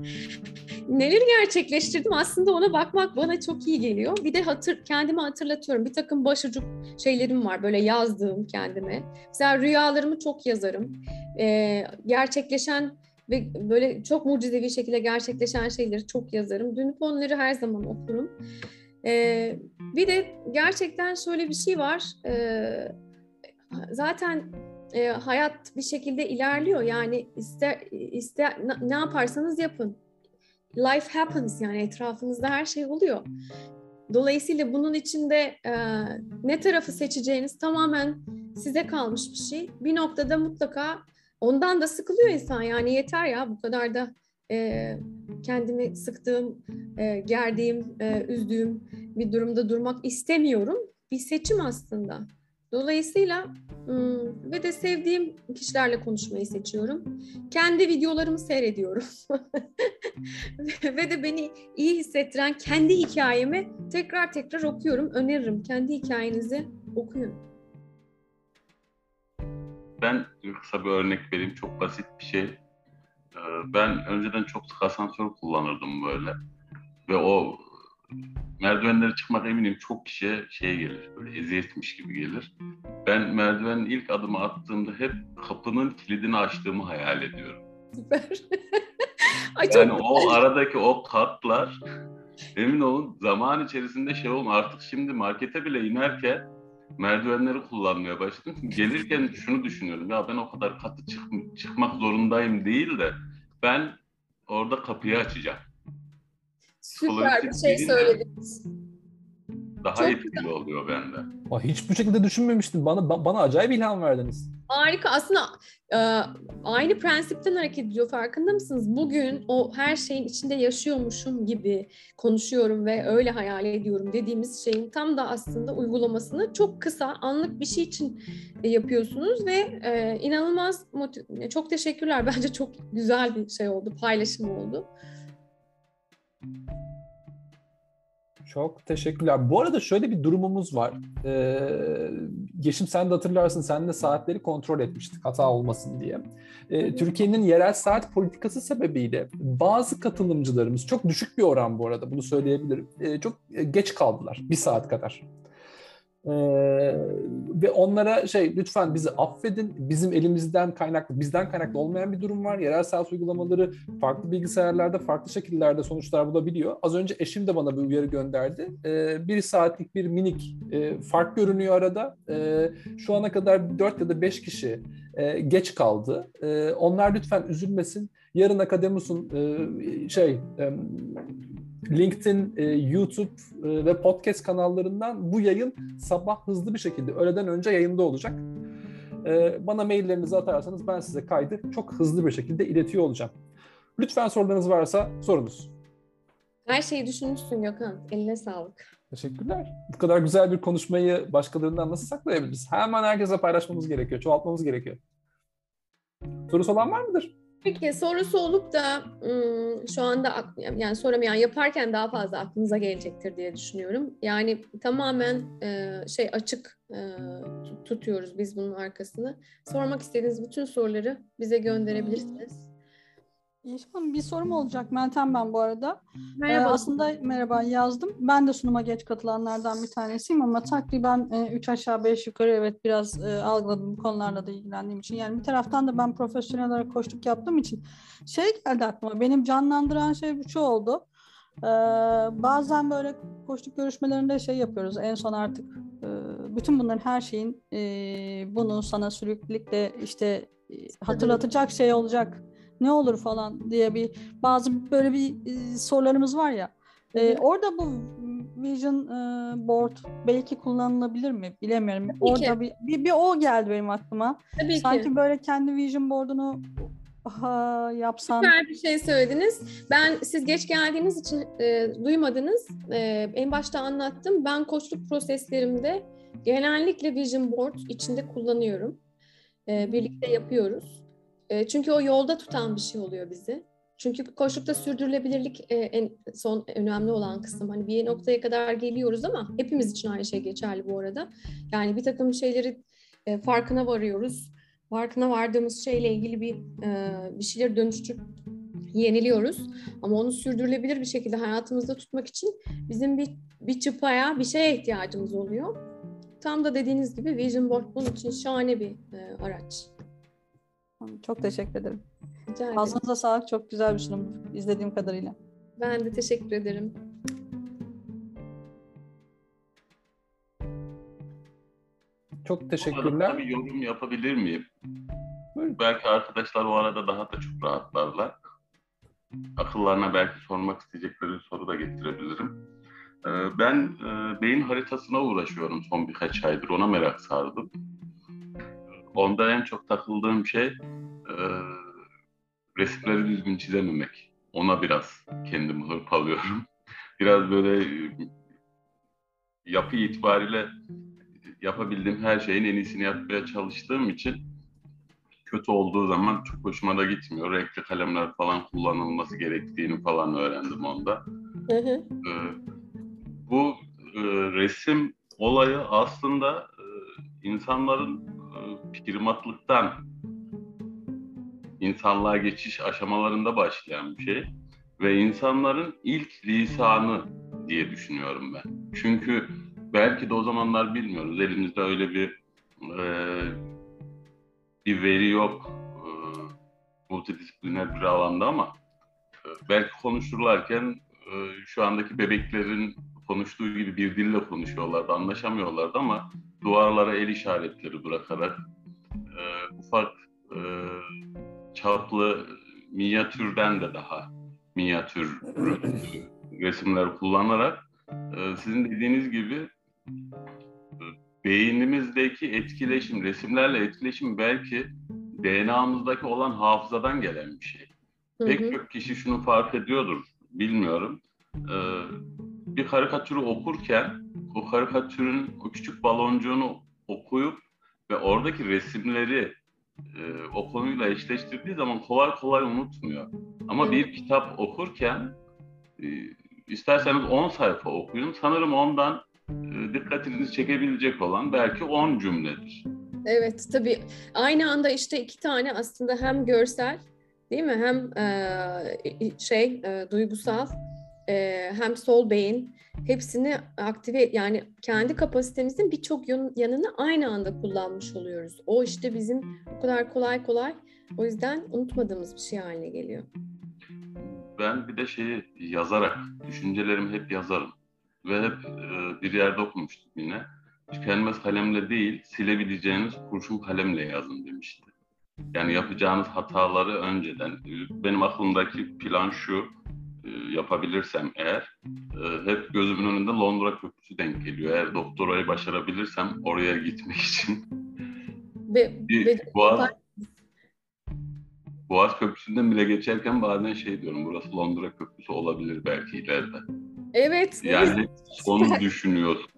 Neleri gerçekleştirdim aslında ona bakmak bana çok iyi geliyor. Bir de hatır, kendimi hatırlatıyorum. Bir takım başucu şeylerim var böyle yazdığım kendime. Mesela rüyalarımı çok yazarım. Ee, gerçekleşen ve böyle çok mucizevi şekilde gerçekleşen şeyleri çok yazarım. Dönüp onları her zaman okurum. Ee, bir de gerçekten şöyle bir şey var. Ee, zaten e, hayat bir şekilde ilerliyor. Yani ister ister ne yaparsanız yapın. Life happens yani etrafınızda her şey oluyor. Dolayısıyla bunun içinde e, ne tarafı seçeceğiniz tamamen size kalmış bir şey. Bir noktada mutlaka ondan da sıkılıyor insan yani yeter ya bu kadar da e, kendimi sıktığım, e, gerdiğim, e, üzdüğüm bir durumda durmak istemiyorum. Bir seçim aslında. Dolayısıyla ve de sevdiğim kişilerle konuşmayı seçiyorum. Kendi videolarımı seyrediyorum. ve de beni iyi hissettiren kendi hikayemi tekrar tekrar okuyorum. Öneririm. Kendi hikayenizi okuyun. Ben kısa bir örnek vereyim. Çok basit bir şey. Ben önceden çok sık asansör kullanırdım böyle. Ve o merdivenlere çıkmak eminim çok kişiye şey gelir, böyle eziyetmiş gibi gelir. Ben merdivenin ilk adımı attığımda hep kapının kilidini açtığımı hayal ediyorum. Süper. Ay, yani o aradaki o katlar emin olun zaman içerisinde şey olma artık şimdi markete bile inerken merdivenleri kullanmaya başladım. Gelirken şunu düşünüyorum ya ben o kadar katı çık çıkmak zorundayım değil de ben orada kapıyı açacağım. Süper bir şey söylediniz. Daha Çok etkili güzel. oluyor bende. Hiç bu şekilde düşünmemiştim. Bana bana acayip ilham verdiniz. Harika. Aslında e, aynı prensipten hareket ediyor. Farkında mısınız? Bugün o her şeyin içinde yaşıyormuşum gibi konuşuyorum ve öyle hayal ediyorum dediğimiz şeyin tam da aslında uygulamasını çok kısa, anlık bir şey için yapıyorsunuz ve e, inanılmaz çok teşekkürler. Bence çok güzel bir şey oldu, paylaşım oldu. Çok teşekkürler. Bu arada şöyle bir durumumuz var. Ee, Yeşim sen de hatırlarsın, sen de saatleri kontrol etmiştik hata olmasın diye. Ee, Türkiye'nin yerel saat politikası sebebiyle bazı katılımcılarımız, çok düşük bir oran bu arada bunu söyleyebilirim, ee, çok geç kaldılar, bir saat kadar. Ee, ve onlara şey lütfen bizi affedin. Bizim elimizden kaynaklı, bizden kaynaklı olmayan bir durum var. Yerel saat uygulamaları farklı bilgisayarlarda farklı şekillerde sonuçlar bulabiliyor. Az önce eşim de bana bir uyarı gönderdi. Ee, bir saatlik bir minik e, fark görünüyor arada. Ee, şu ana kadar 4 ya da 5 kişi e, geç kaldı. E, onlar lütfen üzülmesin. Yarın Akademus'un e, şey e, LinkedIn, e, YouTube e, ve podcast kanallarından bu yayın sabah hızlı bir şekilde öğleden önce yayında olacak. E, bana maillerinizi atarsanız ben size kaydı çok hızlı bir şekilde iletiyor olacağım. Lütfen sorularınız varsa sorunuz. Her şeyi düşünmüşsün Gökhan. Eline sağlık. Teşekkürler. Bu kadar güzel bir konuşmayı başkalarından nasıl saklayabiliriz? Hemen herkese paylaşmamız gerekiyor, çoğaltmamız gerekiyor. Sorusu olan var mıdır? Peki sorusu olup da şu anda yani soramayan yaparken daha fazla aklınıza gelecektir diye düşünüyorum. Yani tamamen şey açık tutuyoruz biz bunun arkasını. Sormak istediğiniz bütün soruları bize gönderebilirsiniz. Yeşim bir sorum olacak Meltem ben bu arada. Merhaba. Ee, aslında merhaba yazdım. Ben de sunuma geç katılanlardan bir tanesiyim ama takriben 3 e, aşağı 5 yukarı evet biraz e, algıladım bu konularla da ilgilendiğim için. Yani bir taraftan da ben profesyonel olarak koştuk yaptığım için şey geldi aklıma. Benim canlandıran şey şu oldu. Ee, bazen böyle koştuk görüşmelerinde şey yapıyoruz. En son artık e, bütün bunların her şeyin e, bunu sana sürekli işte e, hatırlatacak şey olacak ne olur falan diye bir bazı böyle bir e, sorularımız var ya. E, orada bu Vision e, Board belki kullanılabilir mi bilemiyorum. Tabii orada bir, bir bir o geldi benim aklıma. Tabii Sanki ki. böyle kendi Vision Board'unu Aha, yapsan. Süper bir şey söylediniz. Ben siz geç geldiğiniz için e, duymadınız. E, en başta anlattım. Ben koçluk proseslerimde genellikle Vision Board içinde kullanıyorum. E, birlikte yapıyoruz. Çünkü o yolda tutan bir şey oluyor bizi. Çünkü koçlukta sürdürülebilirlik e, en son önemli olan kısım. Hani bir noktaya kadar geliyoruz ama hepimiz için aynı şey geçerli bu arada. Yani bir takım şeyleri e, farkına varıyoruz. Farkına vardığımız şeyle ilgili bir e, bir şeyleri dönüştürüp yeniliyoruz. Ama onu sürdürülebilir bir şekilde hayatımızda tutmak için bizim bir bir çıpaya, bir şeye ihtiyacımız oluyor. Tam da dediğiniz gibi Vision Board bunun için şahane bir e, araç. Çok teşekkür ederim. Rica ederim. Ağzınıza sağlık. Çok güzel bir sunum izlediğim kadarıyla. Ben de teşekkür ederim. Çok Bu arada teşekkürler. bir yorum yapabilir miyim? Buyurun. Belki arkadaşlar o arada daha da çok rahatlarlar. Akıllarına belki sormak isteyecekleri soru da getirebilirim. Ee, Ben e, beyin haritasına uğraşıyorum son birkaç aydır. Ona merak sardım. Onda en çok takıldığım şey e, resimleri düzgün çizememek. Ona biraz kendimi hırpalıyorum. Biraz böyle e, yapı itibariyle yapabildiğim her şeyin en iyisini yapmaya çalıştığım için kötü olduğu zaman çok hoşuma da gitmiyor. Renkli kalemler falan kullanılması gerektiğini falan öğrendim onda. Hı hı. Ee, bu e, resim olayı aslında e, insanların primatlıktan insanlığa geçiş aşamalarında başlayan bir şey ve insanların ilk lisanı diye düşünüyorum ben. Çünkü belki de o zamanlar bilmiyoruz. Elimizde öyle bir e, bir veri yok e, multidisipliner bir alanda ama e, belki konuşurlarken e, şu andaki bebeklerin konuştuğu gibi bir dille konuşuyorlardı, anlaşamıyorlardı ama duvarlara el işaretleri bırakarak e, ufak e, çaplı minyatürden de daha minyatür resimler kullanarak e, sizin dediğiniz gibi e, beynimizdeki etkileşim, resimlerle etkileşim belki DNA'mızdaki olan hafızadan gelen bir şey. Hı Pek çok kişi şunu fark ediyordur, bilmiyorum. Ee, bir karikatürü okurken o karikatürün o küçük baloncuğunu okuyup ve oradaki resimleri e, o konuyla eşleştirdiği zaman kolay kolay unutmuyor. Ama bir kitap okurken e, isterseniz 10 sayfa okuyun. Sanırım ondan e, dikkatinizi çekebilecek olan belki 10 cümledir. Evet tabii aynı anda işte iki tane aslında hem görsel değil mi hem e, şey e, duygusal e, hem sol beyin hepsini aktive yani kendi kapasitemizin birçok yan- yanını aynı anda kullanmış oluyoruz. O işte bizim o kadar kolay kolay o yüzden unutmadığımız bir şey haline geliyor. Ben bir de şeyi yazarak, düşüncelerimi hep yazarım. Ve hep e, bir yerde okumuştum yine. Tükenmez kalemle değil, silebileceğiniz kurşun kalemle yazın demişti. Yani yapacağınız hataları önceden, e, benim aklımdaki plan şu, yapabilirsem eğer, e, hep gözümün önünde Londra Köprüsü denk geliyor. Eğer doktorayı başarabilirsem oraya gitmek için. Bir ve Boğaz, Boğaz Köprüsü'nden bile geçerken bazen şey diyorum, burası Londra Köprüsü olabilir belki ileride. evet Yani onu düşünüyorsun.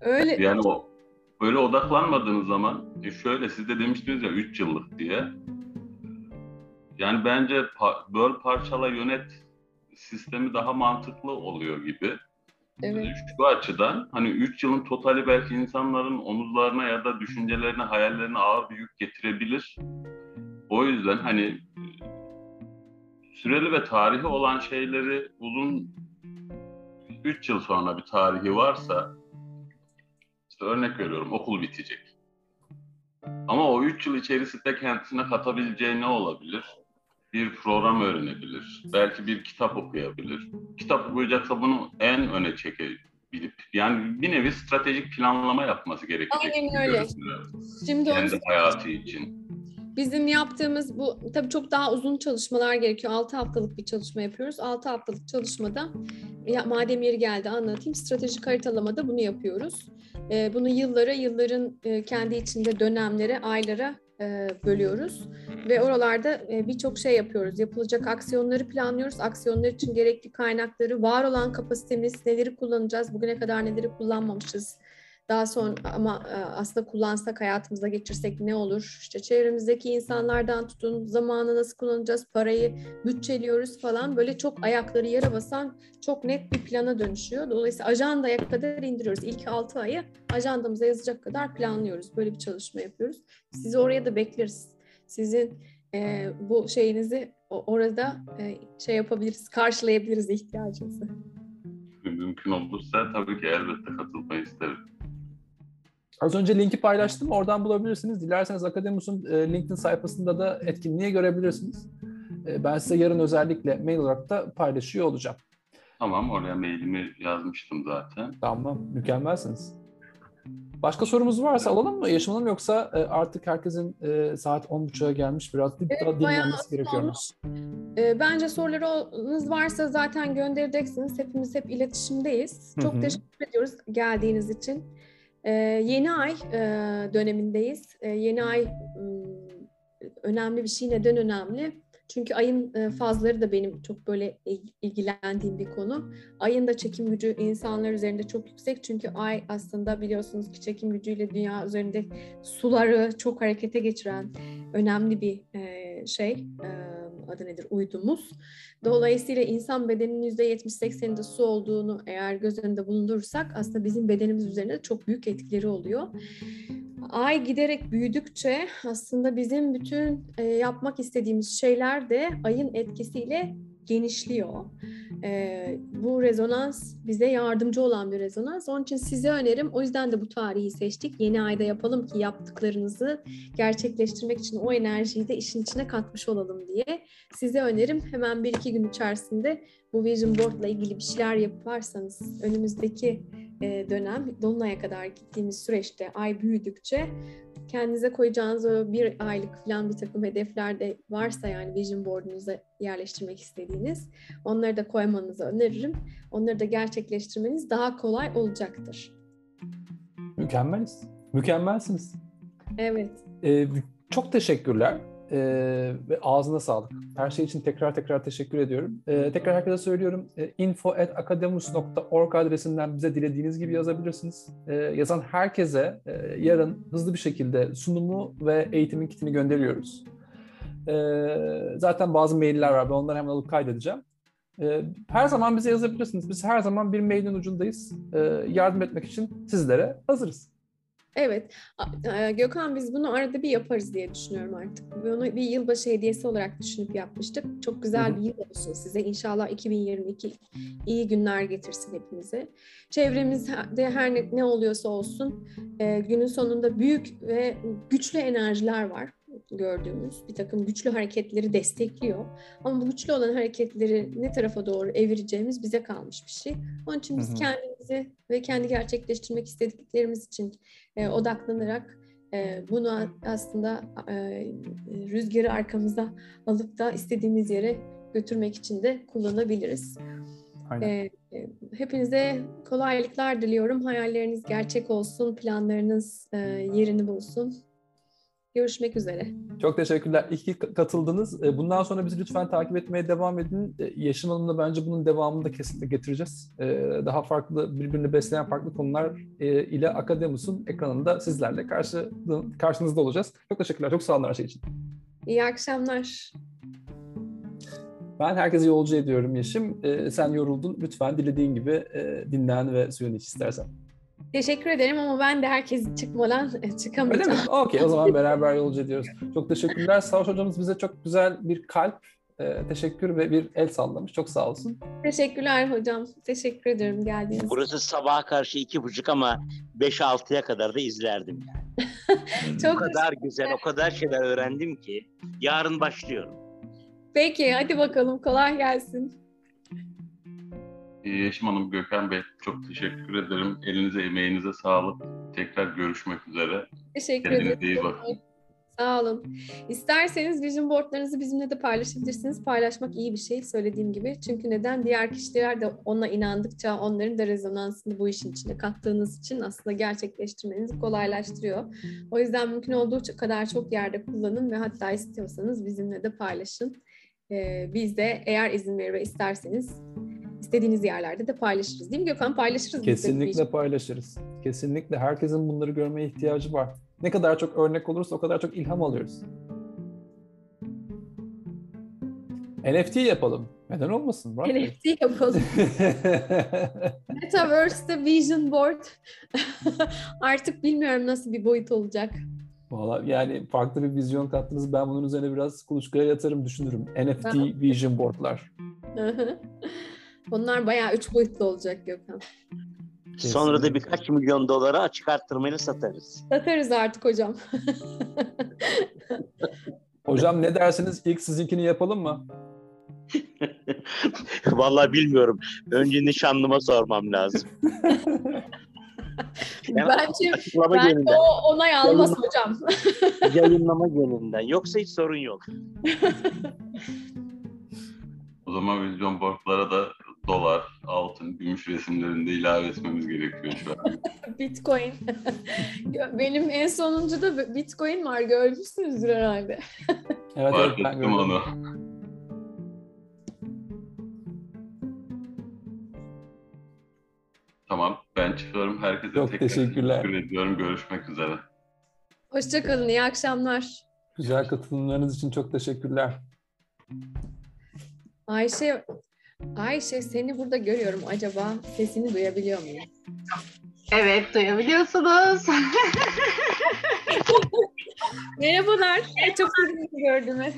öyle Yani o böyle odaklanmadığınız zaman e şöyle siz de demiştiniz ya 3 yıllık diye. Yani bence pa- böl parçala yönet sistemi daha mantıklı oluyor gibi. evet. Şu açıdan hani 3 yılın totali belki insanların omuzlarına ya da düşüncelerine, hayallerine ağır bir yük getirebilir. O yüzden hani süreli ve tarihi olan şeyleri uzun 3 yıl sonra bir tarihi varsa işte örnek veriyorum okul bitecek. Ama o 3 yıl içerisinde kendisine katabileceği ne olabilir? Bir program öğrenebilir. Belki bir kitap okuyabilir. Kitap okuyacaksa bunu en öne çekebilip yani bir nevi stratejik planlama yapması gerekecek. Aynen öyle. görünüyor. Şimdi Kendi hayatı için. Bizim yaptığımız bu tabii çok daha uzun çalışmalar gerekiyor. 6 haftalık bir çalışma yapıyoruz. 6 haftalık çalışmada ya, madem yeri geldi anlatayım. Stratejik haritalamada bunu yapıyoruz. Ee, bunu yıllara, yılların e, kendi içinde dönemlere, aylara e, bölüyoruz. Ve oralarda e, birçok şey yapıyoruz. Yapılacak aksiyonları planlıyoruz. Aksiyonlar için gerekli kaynakları, var olan kapasitemiz, neleri kullanacağız, bugüne kadar neleri kullanmamışız Daha sonra ama e, aslında kullansak hayatımıza geçirsek ne olur? İşte çevremizdeki insanlardan tutun, zamanı nasıl kullanacağız, parayı bütçeliyoruz falan. Böyle çok ayakları yere basan çok net bir plana dönüşüyor. Dolayısıyla ajandaya kadar indiriyoruz. İlk 6 ayı ajandamıza yazacak kadar planlıyoruz. Böyle bir çalışma yapıyoruz. Sizi oraya da bekleriz. Sizin e, bu şeyinizi orada e, şey yapabiliriz, karşılayabiliriz ihtiyacınızı. Mümkün olursa tabii ki elbette katılmayı isterim. Az önce linki paylaştım. Oradan bulabilirsiniz. Dilerseniz Akademus'un e, LinkedIn sayfasında da etkinliği görebilirsiniz. E, ben size yarın özellikle mail olarak da paylaşıyor olacağım. Tamam, oraya mailimi yazmıştım zaten. Tamam, mükemmelsiniz. Başka sorumuz varsa alalım mı Yaşam Hanım yoksa e, artık herkesin saat 10.30'a gelmiş biraz evet, daha dinlenmesi gerekiyor. Bence sorularınız varsa zaten göndereceksiniz. Hepimiz hep iletişimdeyiz. Çok Hı-hı. teşekkür ediyoruz geldiğiniz için. Ee, yeni ay e, dönemindeyiz. Ee, yeni ay e, önemli bir şey. Neden önemli? Çünkü ayın e, fazları da benim çok böyle ilgilendiğim bir konu. Ayın da çekim gücü insanlar üzerinde çok yüksek. Çünkü ay aslında biliyorsunuz ki çekim gücüyle dünya üzerinde suları çok harekete geçiren önemli bir e, şey. E, adı nedir uydumuz. Dolayısıyla insan bedeninin %70-80'inde su olduğunu eğer göz önünde bulundurursak aslında bizim bedenimiz üzerinde çok büyük etkileri oluyor. Ay giderek büyüdükçe aslında bizim bütün e, yapmak istediğimiz şeyler de ayın etkisiyle genişliyor. E, bu rezonans bize yardımcı olan bir rezonans. Onun için size önerim. O yüzden de bu tarihi seçtik. Yeni ayda yapalım ki yaptıklarınızı gerçekleştirmek için o enerjiyi de işin içine katmış olalım diye. Size önerim hemen bir iki gün içerisinde bu Vision Board ile ilgili bir şeyler yaparsanız önümüzdeki e, dönem Dolunay'a kadar gittiğimiz süreçte ay büyüdükçe kendinize koyacağınız o bir aylık falan bir takım hedefler de varsa yani vision board'unuza yerleştirmek istediğiniz onları da koymanızı öneririm. Onları da gerçekleştirmeniz daha kolay olacaktır. Mükemmeliz. Mükemmelsiniz. Evet. Ee, çok teşekkürler. Ee, ve ağzına sağlık. Her şey için tekrar tekrar teşekkür ediyorum. Ee, tekrar herkese söylüyorum. E, info.akademus.org adresinden bize dilediğiniz gibi yazabilirsiniz. Ee, yazan herkese e, yarın hızlı bir şekilde sunumu ve eğitimin kitini gönderiyoruz. Ee, zaten bazı mailler var. Ben onları hemen alıp kaydedeceğim. Ee, her zaman bize yazabilirsiniz. Biz her zaman bir mailin ucundayız. Ee, yardım etmek için sizlere hazırız. Evet. E, Gökhan biz bunu arada bir yaparız diye düşünüyorum artık. Bunu bir yılbaşı hediyesi olarak düşünüp yapmıştık. Çok güzel bir yıl olsun size. İnşallah 2022 iyi günler getirsin hepimize. Çevremizde her ne, ne oluyorsa olsun e, günün sonunda büyük ve güçlü enerjiler var gördüğümüz bir takım güçlü hareketleri destekliyor. Ama bu güçlü olan hareketleri ne tarafa doğru evireceğimiz bize kalmış bir şey. Onun için biz kendimizi ve kendi gerçekleştirmek istediklerimiz için e, odaklanarak e, bunu aslında e, rüzgarı arkamıza alıp da istediğimiz yere götürmek için de kullanabiliriz. Aynen. E, e hepinize kolaylıklar diliyorum. Hayalleriniz gerçek olsun, planlarınız e, yerini bulsun. Görüşmek üzere. Çok teşekkürler. İyi ki katıldınız. E, bundan sonra bizi lütfen takip etmeye devam edin. E, Yaşam Hanım'la bence bunun devamını da kesinlikle getireceğiz. E, daha farklı, birbirini besleyen farklı konular ile Akademus'un ekranında sizlerle karşı, karşınızda olacağız. Çok teşekkürler. Çok sağ olun her şey için. İyi akşamlar. Ben herkese yolcu ediyorum Yeşim. Sen yoruldun. Lütfen dilediğin gibi dinlen ve suyun iç istersen. Teşekkür ederim ama ben de herkes çıkmadan çıkamayacağım. Öyle mi? Okey o zaman beraber yolcu ediyoruz. Çok teşekkürler. Savaş hocamız bize çok güzel bir kalp, e, teşekkür ve bir el sallamış. Çok sağ olsun. Teşekkürler hocam. Teşekkür ederim geldiğiniz için. Burası sabaha karşı iki buçuk ama beş altıya kadar da izlerdim yani. çok o kadar güzel, o kadar şeyler öğrendim ki. Yarın başlıyorum. Peki hadi bakalım kolay gelsin. Yeşim Hanım, Gökhan Bey çok teşekkür ederim. Elinize, emeğinize sağlık. Tekrar görüşmek üzere. Teşekkür Kendinize ederim. iyi bakın. Sağ olun. İsterseniz vision boardlarınızı bizimle de paylaşabilirsiniz. Paylaşmak iyi bir şey söylediğim gibi. Çünkü neden? Diğer kişiler de ona inandıkça onların da rezonansını bu işin içine kattığınız için aslında gerçekleştirmenizi kolaylaştırıyor. O yüzden mümkün olduğu kadar çok yerde kullanın ve hatta istiyorsanız bizimle de paylaşın. Ee, biz de eğer izin verir ve isterseniz istediğiniz yerlerde de paylaşırız. Değil mi Gökhan? Paylaşırız. Kesinlikle paylaşırız. Kesinlikle. Herkesin bunları görmeye ihtiyacı var. Ne kadar çok örnek olursa o kadar çok ilham alıyoruz. NFT yapalım. Neden olmasın? Murat Bey? NFT yapalım. Metaverse'de Vision Board artık bilmiyorum nasıl bir boyut olacak. Valla yani farklı bir vizyon kattınız. Ben bunun üzerine biraz kuluçkaya yatarım, düşünürüm. NFT vision boardlar. Onlar bayağı üç boyutlu olacak Gökhan. Sonra da Kesinlikle. birkaç milyon dolara açık arttırmayla satarız. Satarız artık hocam. Hocam ne dersiniz? İlk sizinkini yapalım mı? Vallahi bilmiyorum. Önce nişanlıma sormam lazım. Yani Bence, Açıklama bence gelinden. o onay almaz hocam. Yayınlama gelinden. Yoksa hiç sorun yok. O zaman vizyon boardlara da dolar, altın, gümüş resimlerini de ilave etmemiz gerekiyor şu an. Bitcoin. Benim en sonuncu da Bitcoin var. Görmüşsünüzdür herhalde. Evet, evet Fark ben ettim gördüm. onu. Tamam, ben çıkıyorum. Herkese Çok tekrar teşekkürler. teşekkür ediyorum. Görüşmek üzere. Hoşçakalın. iyi akşamlar. Güzel katılımlarınız için çok teşekkürler. Ayşe, Ayşe seni burada görüyorum. Acaba sesini duyabiliyor muyum? Evet duyabiliyorsunuz. Merhabalar. Çok sevindim gördüğüme.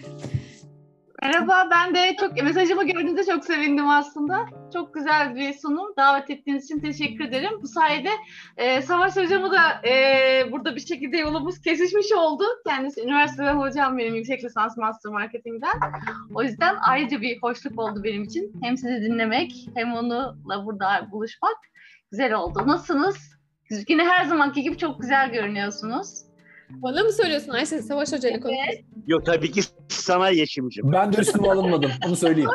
Merhaba ben de çok mesajımı gördüğünüzde çok sevindim aslında. Çok güzel bir sunum. Davet ettiğiniz için teşekkür ederim. Bu sayede e, Savaş hocamı da e, burada bir şekilde yolumuz kesişmiş oldu. Kendisi üniversitede hocam benim yüksek lisans master marketingden. O yüzden ayrıca bir hoşluk oldu benim için. Hem sizi dinlemek hem onunla burada buluşmak güzel oldu. Nasılsınız? Yine her zamanki gibi çok güzel görünüyorsunuz. Bana mı söylüyorsun Ayşe? Savaş Hoca ile konuşuyorsun. Yok tabii ki sana Yeşim'ciğim. Ben de üstüme alınmadım. Onu söyleyeyim.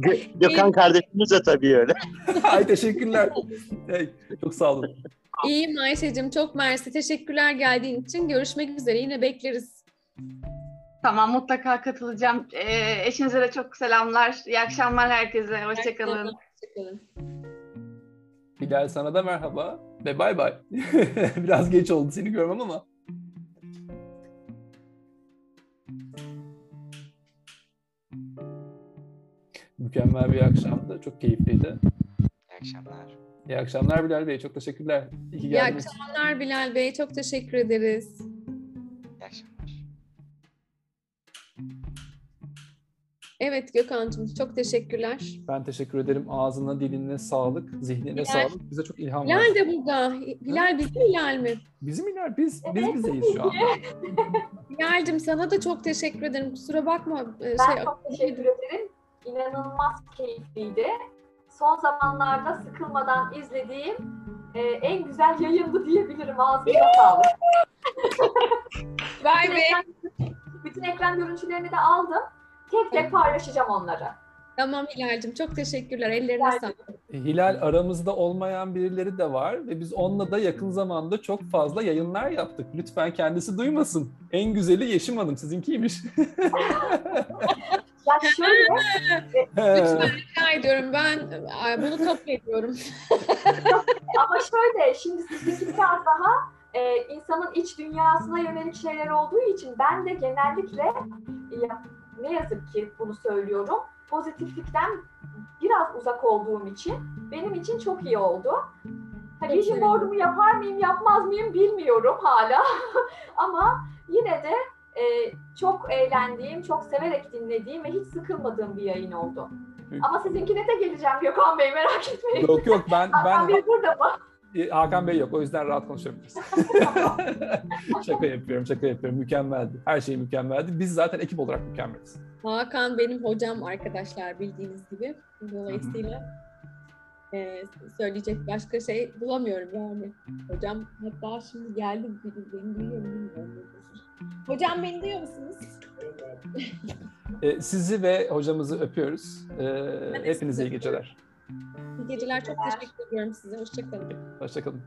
Gö- Gökhan kardeşimiz de tabii öyle. Ay teşekkürler. Hey, çok sağ olun. İyiyim Ayşe'cim. Çok mersi. Teşekkürler geldiğin için. Görüşmek üzere. Yine bekleriz. Tamam mutlaka katılacağım. Ee, eşinize de çok selamlar. İyi akşamlar herkese. Hoşçakalın. Hoşçakalın. Bilal sana da merhaba ve bay bay. Biraz geç oldu seni görmem ama. Mükemmel bir akşamdı. Çok keyifliydi. İyi akşamlar. İyi akşamlar Bilal Bey. Çok teşekkürler. İyi İyi geldiniz. akşamlar Bilal Bey. Çok teşekkür ederiz. Evet Gökhan'cığım çok teşekkürler. Ben teşekkür ederim. Ağzına, diline sağlık, zihnine Bilal. sağlık. Bize çok ilham Hilal var. de burada. Hilal bizim Hilal mi? Bizim Hilal, biz, biz bizeyiz şu anda. Hilal'cim sana da çok teşekkür ederim. Kusura bakma. Ee, Ben şey, çok teşekkür ederim. İnanılmaz keyifliydi. Son zamanlarda sıkılmadan izlediğim e, en güzel yayındı diyebilirim. Ağzına sağlık. Vay be. bütün ekran görüntülerini de aldım. Tek tek paylaşacağım onları. Tamam Hilal'cim çok teşekkürler. Ellerine sağlık. Hilal aramızda olmayan birileri de var ve biz onunla da yakın zamanda çok fazla yayınlar yaptık. Lütfen kendisi duymasın. En güzeli Yeşim Hanım sizinkiymiş. Ya şöyle, Lütfen rica ediyorum. Ben ay, bunu kabul ediyorum. ama şöyle, şimdi sizdeki biraz daha e, insanın iç dünyasına yönelik şeyler olduğu için ben de genellikle ya, ne yazık ki bunu söylüyorum. Pozitiflikten biraz uzak olduğum için benim için çok iyi oldu. Hani vision board'umu yapar mıyım, yapmaz mıyım bilmiyorum hala. Ama yine de e, çok eğlendiğim, çok severek dinlediğim ve hiç sıkılmadığım bir yayın oldu. Ama sizinkine de geleceğim Gökhan Bey merak etmeyin. yok yok ben ben Bey burada mı? Hakan Bey yok o yüzden rahat konuşabiliriz. şaka yapıyorum şaka yapıyorum mükemmeldi. Her şey mükemmeldi. Biz zaten ekip olarak mükemmeliz. Hakan benim hocam arkadaşlar bildiğiniz gibi. Dolayısıyla e, söyleyecek başka şey bulamıyorum yani. Hocam hatta şimdi geldi beni, duyuyor mu. Hocam beni duyuyor musunuz? Ee, sizi ve hocamızı öpüyoruz. Ee, hepinize iyi geceler. İyi geceler. Çok teşekkür ediyorum size. Hoşçakalın. Hoşçakalın.